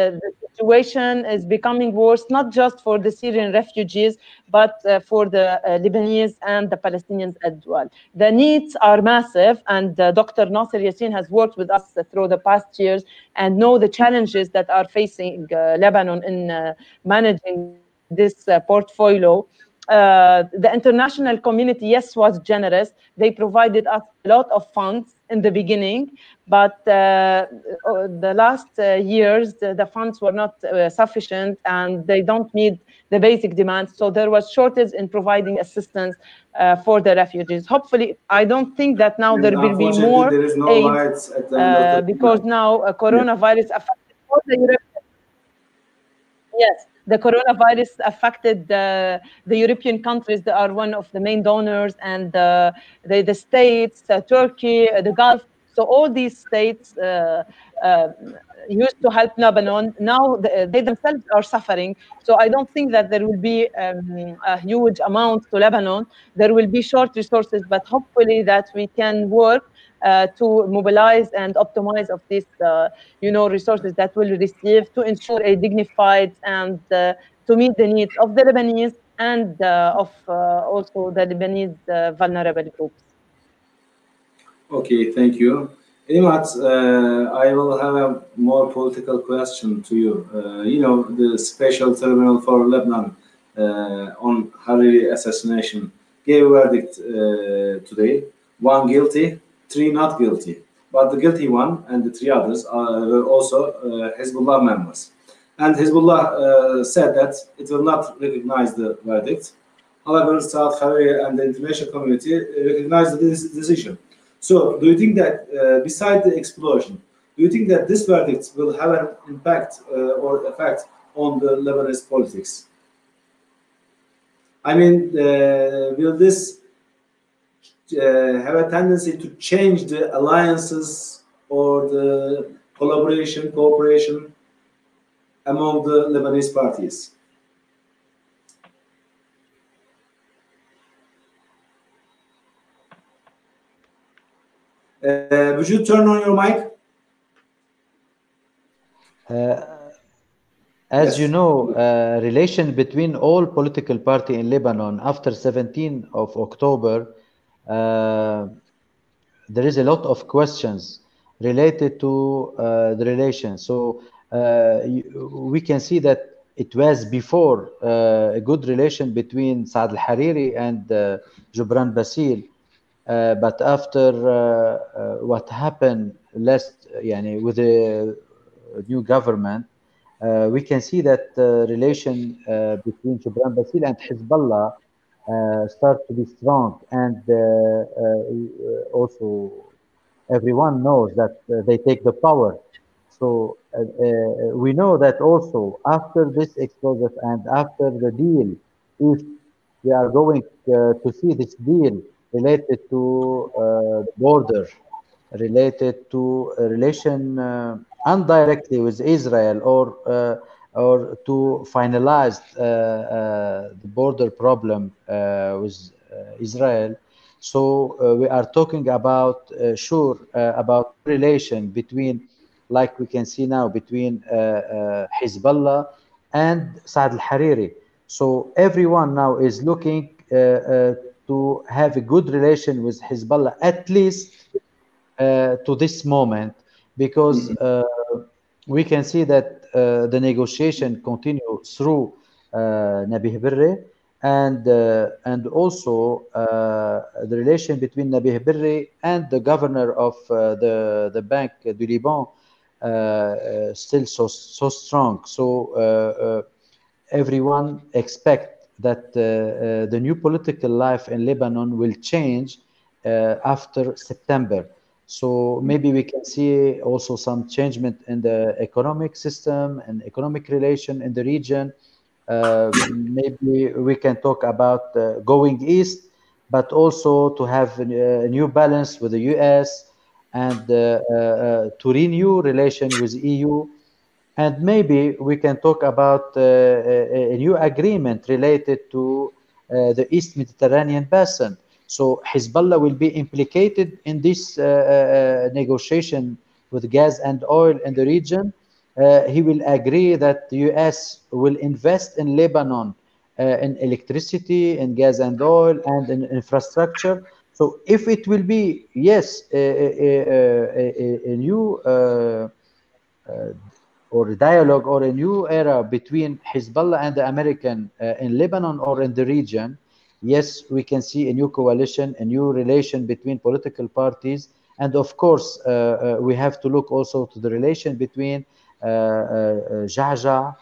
situation is becoming worse, not just for the Syrian refugees, but uh, for the uh, Lebanese and the Palestinians as well. The needs are massive, and uh, Dr. Nasser Yassin has worked with us through the past years and know the challenges that are facing uh, Lebanon in uh, managing this uh, portfolio. Uh, the international community, yes, was generous. They provided us a lot of funds in the beginning, but uh, the last uh, years, the, the, funds were not uh, sufficient and they don't meet the basic demands. So there was shortage in providing assistance uh, for the refugees. Hopefully, I don't think that now And there will be more there is no aid, the uh, because now uh, coronavirus affected all the European. Yes, the coronavirus affected the, the European countries that are one of the main donors and the, the states, uh, Turkey, uh, the Gulf. So all these states uh, used to help Lebanon. Now they themselves are suffering. So I don't think that there will be um, a huge amount to Lebanon. There will be short resources, but hopefully that we can work to mobilize and optimize of these, uh, you know, resources that will receive to ensure a dignified and uh, to meet the needs of the Lebanese and uh, of uh, also the Lebanese uh, vulnerable groups. Okay, thank you. Imad, uh, I will have a more political question to you. Uh, you know, the special tribunal for Lebanon uh, on Hariri assassination gave a verdict uh, today. One guilty, three not guilty. But the guilty one and the three others are, were also uh, Hezbollah members. And Hezbollah uh, said that it will not recognize the verdict. However, Saad Hariri and the international community recognized this decision. So, do you think that uh, beside the explosion, do you think that this verdict will have an impact uh, or effect on the Lebanese politics? I mean, uh, will this uh, have a tendency to change the alliances or the collaboration, cooperation among the Lebanese parties? Uh, would you turn on your mic? Uh, as Yes. you know, uh, relation between all political party in Lebanon after 17 of October, uh, there is a lot of questions related to uh, the relation. So uh, we can see that it was before uh, a good relation between Saad al-Hariri and uh, Gibran Bassil. Uh, but after uh, what happened last, yani, with the new government, we can see that the relation between Gibran Bassil and Hezbollah start to be strong, and uh, uh, also everyone knows that uh, they take the power. So uh, uh, we know that also after this explosive and after the deal, if we are going uh, to see this deal related to uh, the border, related to relation uh, indirectly with Israel or uh, or to finalize uh, uh, the border problem uh, with uh, Israel. So we are talking about uh, sure uh, about relation between, like we can see now, between Hezbollah and Saad al-Hariri. So everyone now is looking uh, uh, to have a good relation with Hezbollah, at least uh, to this moment, because uh, we can see that the negotiation continue through uh, Nabih Berri and uh, and also uh, the relation between Nabih Berri and the governor of uh, the the Banque du Liban uh, uh, still so so strong. So uh, uh, everyone expect that uh, uh, the new political life in Lebanon will change uh, after September. So maybe we can see also some changement in the economic system and economic relation in the region. Uh, maybe we can talk about uh, going east, but also to have a, new balance with the U.S. and uh, uh, uh, to renew relation with EU and maybe we can talk about uh, a, a new agreement related to the East Mediterranean basin. So Hezbollah will be implicated in this uh, uh, negotiation with gas and oil in the region, uh, he will agree that the U.S. will invest in Lebanon uh, in electricity, in gas and oil, and in infrastructure. So if it will be yes a, a, a, a new uh, or dialogue or a new era between Hezbollah and the American uh, in Lebanon or in the region, yes, we can see a new coalition, a new relation between political parties. And of course, uh, uh, we have to look also to the relation between Ja'ja,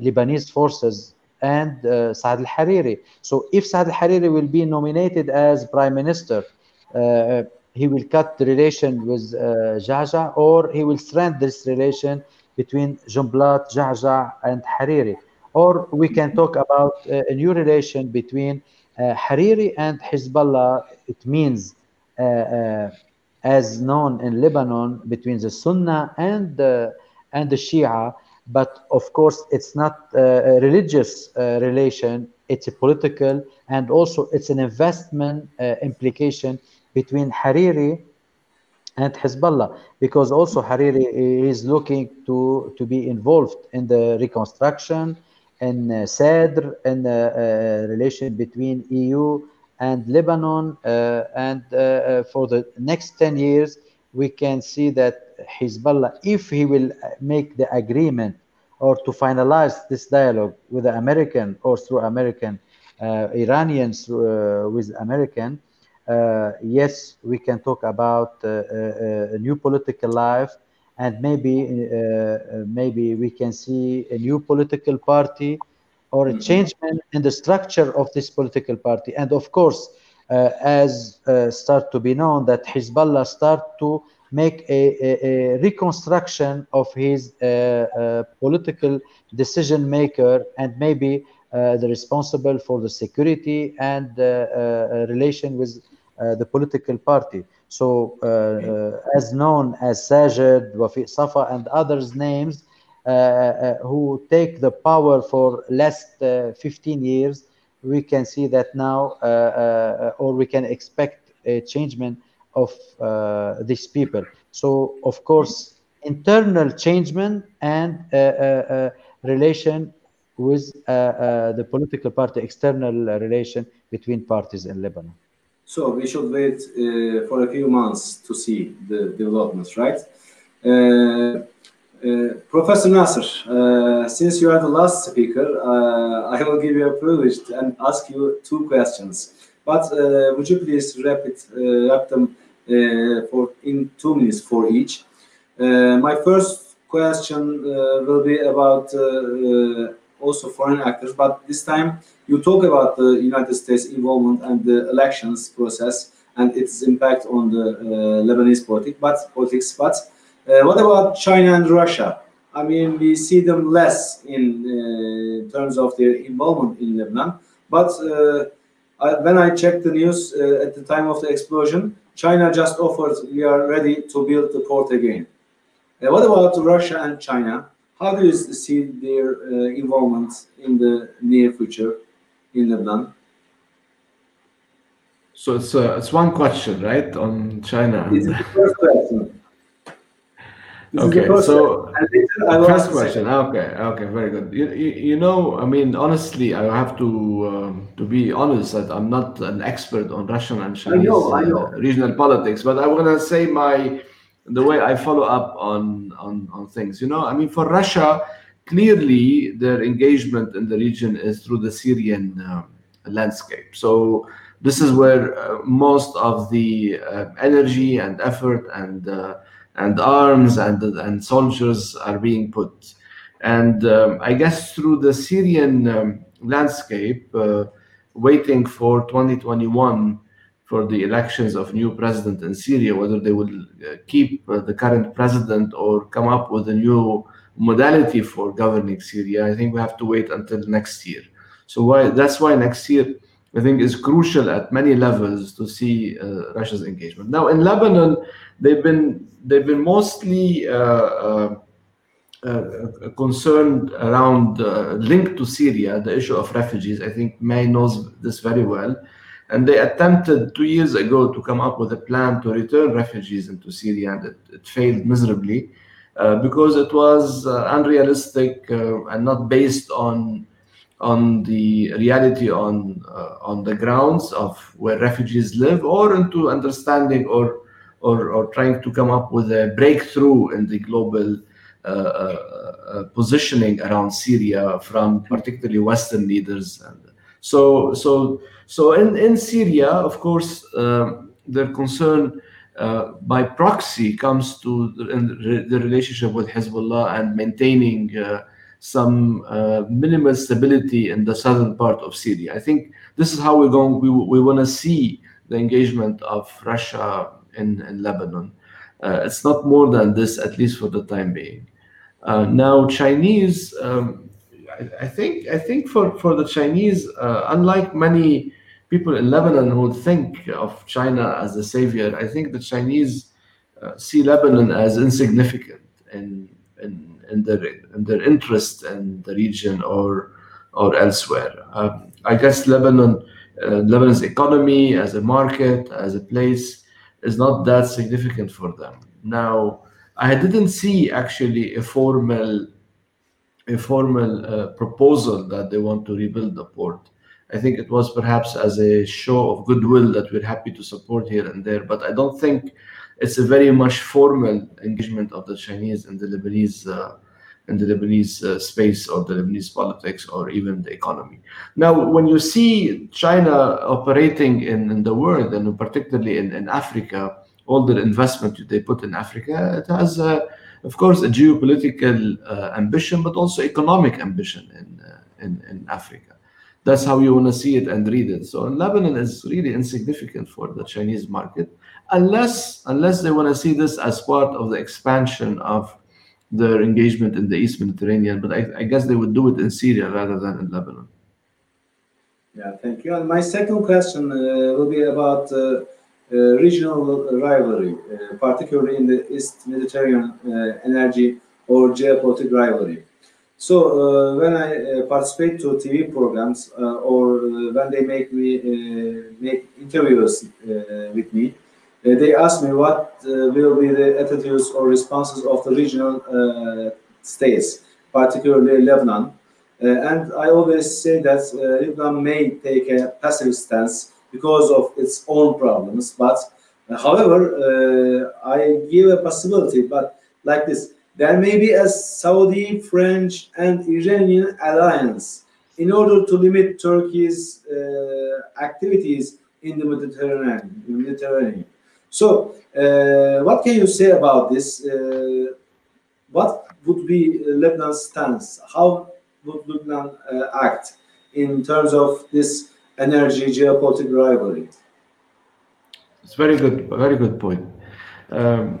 Lebanese forces, and uh, Saad al-Hariri. So if Saad al-Hariri will be nominated as prime minister, uh, he will cut the relation with uh, Ja'ja or he will strengthen this relation between Jumblat, Ja'ja, and Hariri. Or we can talk about uh, a new relation between uh, Hariri and Hezbollah. It means, uh, as known in Lebanon, between the Sunnah and, and the Shia. But of course, it's not a religious relation, it's a political and also it's an investment implication between Hariri and Hezbollah because also Hariri is looking to, to be involved in the reconstruction uh, Sadr and the uh, relation between EU and Lebanon uh, and uh, uh, for the next 10 years we can see that Hezbollah if he will make the agreement or to finalize this dialogue with the American or through American uh, Iranians with American uh, yes, we can talk about uh, uh, a new political life, and maybe maybe we can see a new political party or a mm-hmm. change in the structure of this political party. And of course, uh, as uh, start to be known that Hezbollah start to make a, a, a reconstruction of his uh, political decision maker and maybe the responsible for the security and relation with uh, the political party. So, uh, uh, as known as Sajid, Wafiq Safa, and others names uh, uh, uh, who take the power for last 15 years, we can see that now, or we can expect a changement of these people. So, of course, internal changement and relation with uh, uh, the political party, external relation between parties in Lebanon. So we should wait uh, for a few months to see the developments, right? Uh, uh, Professor Nasser, uh, since you are the last speaker, uh, I will give you a privilege and ask you two questions. But uh, would you please wrap it, wrap them for in two minutes for each? my first question will be about also foreign actors, but this time you talk about the United States involvement and the elections process and its impact on the uh, Lebanese politic, but, politics. But uh, what about China and Russia? I mean, we see them less in uh, terms of their involvement in Lebanon. But I, when I checked the news at the time of the explosion, China just offered we are ready to build the port again. Uh, what about Russia and China? How do you see their uh, involvement in the near future? in Lebanon? So it's uh, it's one question, right, on China. It's the first question. This okay, first so first question. Okay, okay, very good. You, you, you, know, I mean, honestly, I have to um, to be honest that I'm not an expert on Russian and Chinese I know. Uh, regional politics, but I want to say my the way I follow up on on on things. You know, I mean, for Russia, clearly their engagement in the region is through the Syrian uh, landscape. So this is where uh, most of the uh, energy and effort and uh, and arms and and soldiers are being put. And um, I guess through the Syrian um, landscape, uh, waiting for 2021 for the elections of new president in Syria, whether they will uh, keep the current president or come up with a new modality for governing Syria, I think we have to wait until next year. So why that's why next year I think is crucial at many levels to see uh, Russia's engagement. Now in Lebanon, they've been they've been mostly uh, uh, uh concerned around uh, linked to Syria, the issue of refugees. I think May knows this very well. And they attempted two years ago to come up with a plan to return refugees into Syria, and it, it failed miserably. uh, because it was uh, unrealistic uh, and not based on on the reality on uh, on the grounds of where refugees live or into understanding or or, or trying to come up with a breakthrough in the global uh, uh, positioning around Syria from particularly Western leaders. And so so so in, in Syria, of course, um, their concern uh, by proxy comes to the, the, relationship with Hezbollah and maintaining uh, some uh, minimal stability in the southern part of Syria. I think this is how we're going. We, we want to see the engagement of Russia in, in Lebanon. Uh, it's not more than this, at least for the time being. Uh, now, Chinese, um, I, think, I think for, for the Chinese, uh, unlike many people in Lebanon who think of China as a savior, I think the Chinese uh, see Lebanon as insignificant in, in, in, their, in their interest in the region or, or elsewhere. Um, I guess Lebanon, uh, Lebanon's economy as a market, as a place, is not that significant for them. Now, I didn't see actually a formal a formal uh, proposal that they want to rebuild the port. I think it was perhaps as a show of goodwill that we're happy to support here and there, but I don't think it's a very much formal engagement of the Chinese and the Lebanese uh, in the Lebanese uh, space or the Lebanese politics or even the economy. Now, when you see China operating in, in the world and particularly in, in Africa, all the investment they put in Africa, it has, uh, of course, a geopolitical uh, ambition, but also economic ambition in, uh, in, in Africa that's how you want to see it and read it. So Lebanon is really insignificant for the Chinese market, unless unless they want to see this as part of the expansion of their engagement in the East Mediterranean. But I, I guess they would do it in Syria rather than in Lebanon. Yeah, thank you. And my second question uh, will be about uh, regional rivalry, uh, particularly in the East Mediterranean uh, energy or geopolitical rivalry. So uh, when I uh, participate to TV programs uh, or uh, when they make me uh, make interviews uh, with me, they ask me what will be the attitudes or responses of the regional states, particularly Lebanon. and I always say that Lebanon may take a passive stance because of its own problems. But however, I give a possibility, but like this, there may be a Saudi, French, and Iranian alliance in order to limit Turkey's uh, activities in the Mediterranean. Mediterranean. So, uh, what can you say about this? Uh, what would be Lebanon's stance? How would Lebanon uh, act in terms of this energy geopolitical rivalry? It's very good, very good point. Um,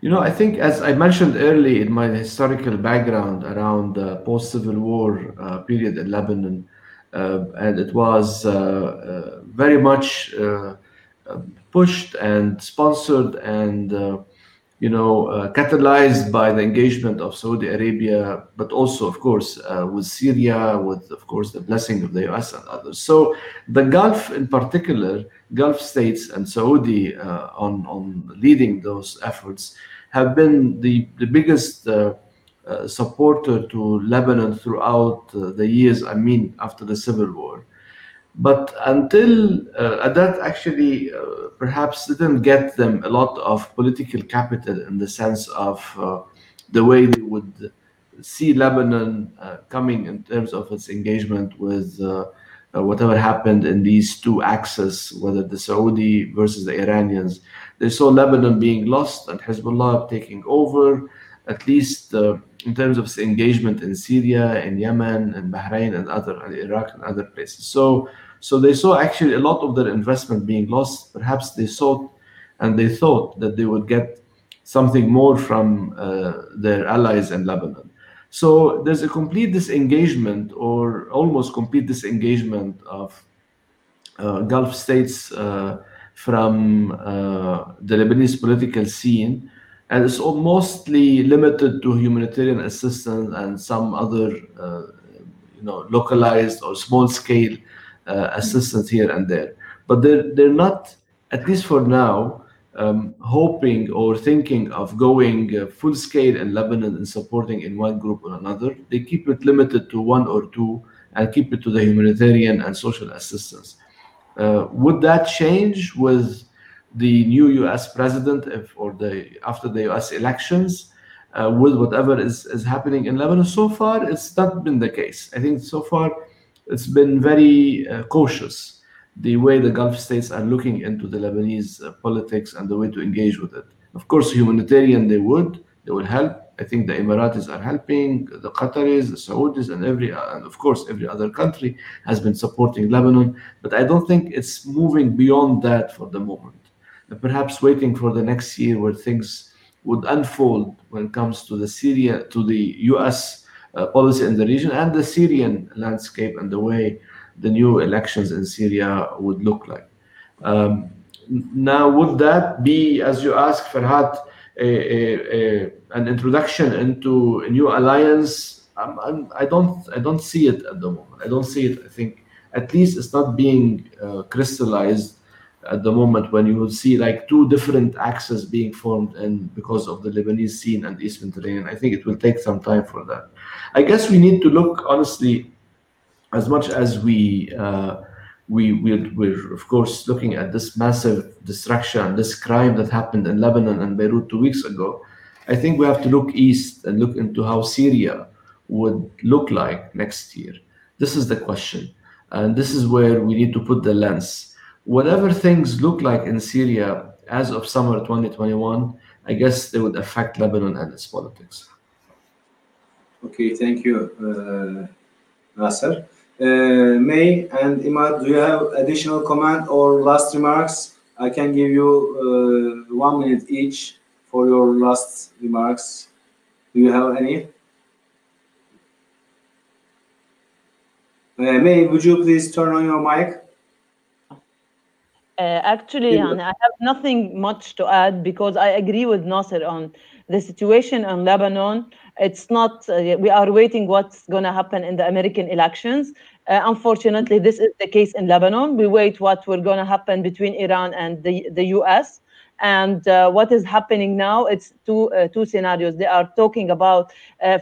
you know, I think as I mentioned early in my historical background around the post-Civil War uh, period in Lebanon, uh, and it was uh, uh very much uh, uh, pushed and sponsored and you know catalyzed by the engagement of Saudi Arabia, but also, of course, with Syria, with of course the blessing of the U.S. and others. So the Gulf, in particular, Gulf states and Saudi on on leading those efforts have been the, the biggest uh, uh, supporter to Lebanon throughout uh, the years, I mean, after the civil war. But until uh, that actually uh, perhaps didn't get them a lot of political capital in the sense of uh, the way they would see Lebanon coming in terms of its engagement with uh, whatever happened in these two axes, whether the Saudi versus the Iranians. They saw Lebanon being lost and Hezbollah taking over, at least uh, in terms of engagement in Syria, in Yemen, and Bahrain, and other and Iraq and other places. So, so they saw actually a lot of their investment being lost. Perhaps they thought and they thought that they would get something more from uh, their allies in Lebanon. So there's a complete disengagement or almost complete disengagement of uh, Gulf states uh, from uh, the Lebanese political scene. And it's mostly limited to humanitarian assistance and some other, uh, you know, localized or small scale uh, assistance here and there. But they're, they're not, at least for now, um, hoping or thinking of going uh, full scale in Lebanon and supporting in one group or another. They keep it limited to one or two and keep it to the humanitarian and social assistance. Uh, would that change with the new U.S. president, if or the after the U.S. elections, uh, with whatever is is happening in Lebanon? So far, it's not been the case. I think so far, it's been very uh, cautious the way the Gulf states are looking into the Lebanese uh, politics and the way to engage with it. Of course, humanitarian they would, they will help. I think the Emiratis are helping, the Qataris, the Saudis, and every, uh, and of course, every other country has been supporting Lebanon. But I don't think it's moving beyond that for the moment. Perhaps waiting for the next year where things would unfold when it comes to the Syria, to the U.S. Uh, policy in the region and the Syrian landscape and the way the new elections in Syria would look like. Um, now, would that be, as you ask, Farhat, a, a, a, an introduction into a new alliance? I'm, I'm, I don't, I don't see it at the moment. I don't see it. I think at least it's not being uh, crystallized at the moment when you will see like two different axes being formed and because of the Lebanese scene and East Mediterranean. I think it will take some time for that. I guess we need to look honestly as much as we uh, we we're, we're, of course looking at this massive destruction, this crime that happened in Lebanon and Beirut two weeks ago, I think we have to look east and look into how Syria would look like next year. This is the question, and this is where we need to put the lens. Whatever things look like in Syria as of summer 2021, I guess they would affect Lebanon and its politics. Okay, thank you, uh, Nasser. Uh, May and Imad, do you have additional comment or last remarks? I can give you uh, one minute each for your last remarks. Do you have any? Uh, May, would you please turn on your mic? Uh, actually, Yeah. I have nothing much to add because I agree with Nasser on the situation in Lebanon. It's not, uh, we are waiting what's going to happen in the American elections. Uh, unfortunately, this is the case in Lebanon. We wait what will going to happen between Iran and the, the US. And uh, what is happening now, it's two, uh, two scenarios. They are talking about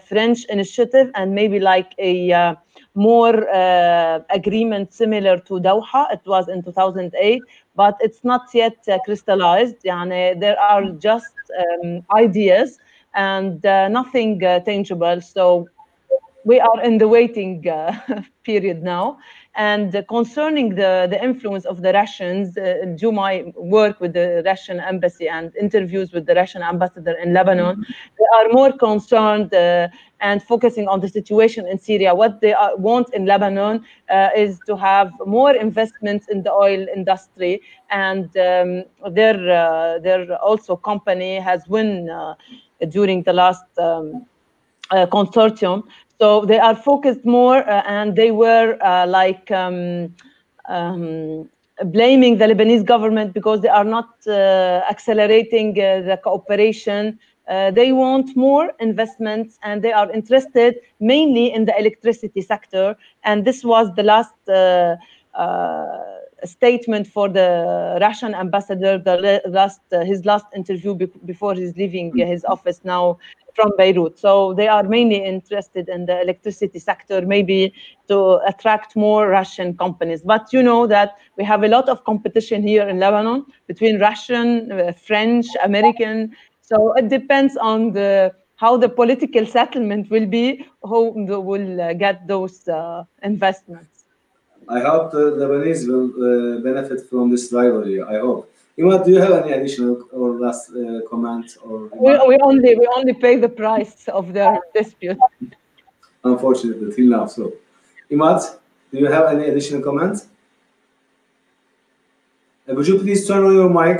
French initiative and maybe like a uh, more uh, agreement similar to Doha. It was in 2008, but it's not yet uh, crystallized. Yani, there are just um, ideas and uh, nothing uh, tangible. So we are in the waiting period now. And concerning the, the influence of the Russians, uh, due my work with the Russian embassy and interviews with the Russian ambassador in Lebanon, they are more concerned uh, and focusing on the situation in Syria. What they are, want in Lebanon uh, is to have more investments in the oil industry, and um, their uh, their also company has won uh, during the last. Um, uh, consortium. So they are focused more, uh, and they were uh, like um, um, blaming the Lebanese government because they are not uh, accelerating uh, the cooperation. Uh, they want more investments, and they are interested mainly in the electricity sector. And this was the last. statement for the Russian ambassador, the last uh, his last interview be before he's leaving his office now from Beirut. So they are mainly interested in the electricity sector, maybe to attract more Russian companies. But you know that we have a lot of competition here in Lebanon between Russian, uh, French, American. So it depends on the how the political settlement will be, who will uh, get those uh, investments. I hope the Lebanese will uh, benefit from this rivalry. I hope. Imad, do you have any additional or last uh, comment or? We, we only we only pay the price of their dispute. Unfortunately, till now. So, Imad, do you have any additional comments? Uh, would you please turn on your mic?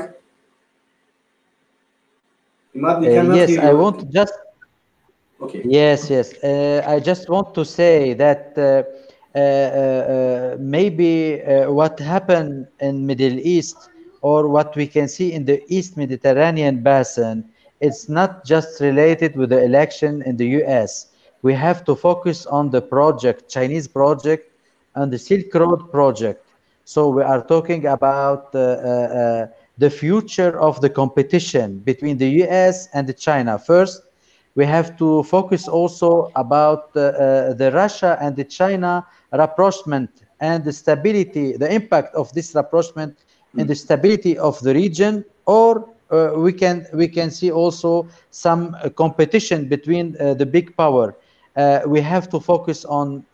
Imad, we Uh, cannot yes, hear I you. want just Okay. Yes, yes. Uh, I just want to say that uh, uh, uh, maybe uh, what happened in Middle East or what we can see in the East Mediterranean basin, it's not just related with the election in the US. We have to focus on the project, Chinese project and the Silk Road project. So we are talking about uh, uh, uh, the future of the competition between the US and China. First, we have to focus also about uh, uh, the Russia and the China rapprochement and the stability, the impact of this rapprochement and the stability of the region, or uh, we can we can see also some uh, competition between uh, the big power. Uh, we have to focus on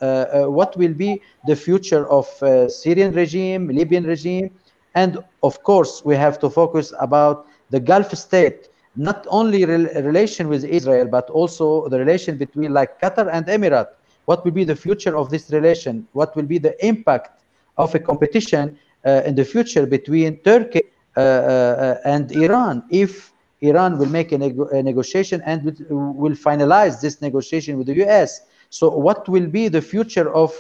what will be the future of Syrian regime, Libyan regime, and of course we have to focus about the Gulf state not only re relation with Israel, but also the relation between like Qatar and Emirate. What will be the future of this relation? What will be the impact of a competition uh, in the future between Turkey uh, uh, and Iran if Iran will make a, neg a negotiation and will finalize this negotiation with the US? So what will be the future of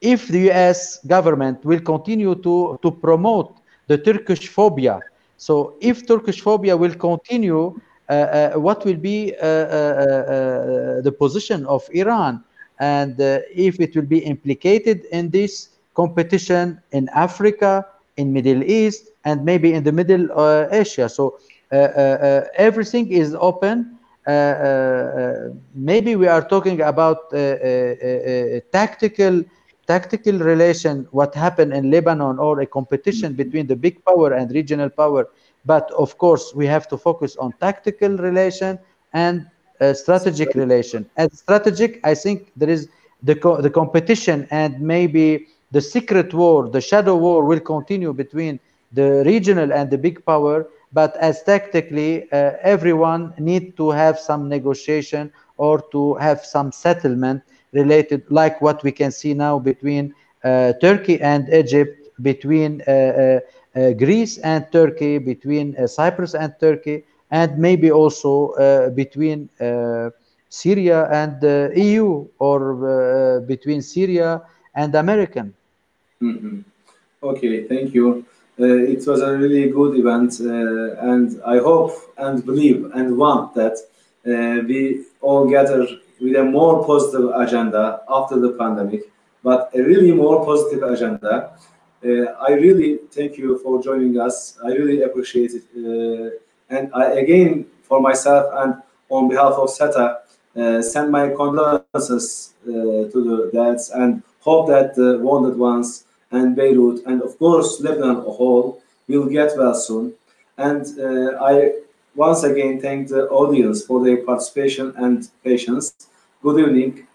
if the US government will continue to, to promote the Turkish phobia so if Turkish phobia will continue, uh, uh, what will be uh, the position of Iran? And if it will be implicated in this competition in Africa, in Middle East, and maybe in the Middle Asia. So everything is open. Uh, uh, maybe we are talking about uh, tactical tactical relation, what happened in Lebanon, or a competition between the big power and regional power. But of course, we have to focus on tactical relation and uh, strategic relation. As strategic, I think there is the, co the competition and maybe the secret war, the shadow war will continue between the regional and the big power. But as tactically, uh, everyone need to have some negotiation or to have some settlement related, like what we can see now between uh, Turkey and Egypt, between uh, uh, Greece and Turkey, between Cyprus and Turkey, and maybe also between Syria and the EU or between Syria and American. Mm -hmm. Okay, thank you. Uh, it was a really good event, uh, and I hope and believe and want that uh, we all gather with a more positive agenda after the pandemic, but a really more positive agenda. Uh, I really thank you for joining us. I really appreciate it. Uh, and I, again, for myself and on behalf of SETA, uh, send my condolences to the dads and hope that the wounded ones and Beirut and of course Lebanon a whole will get well soon. And uh, I once again thank the audience for their participation and patience. Good evening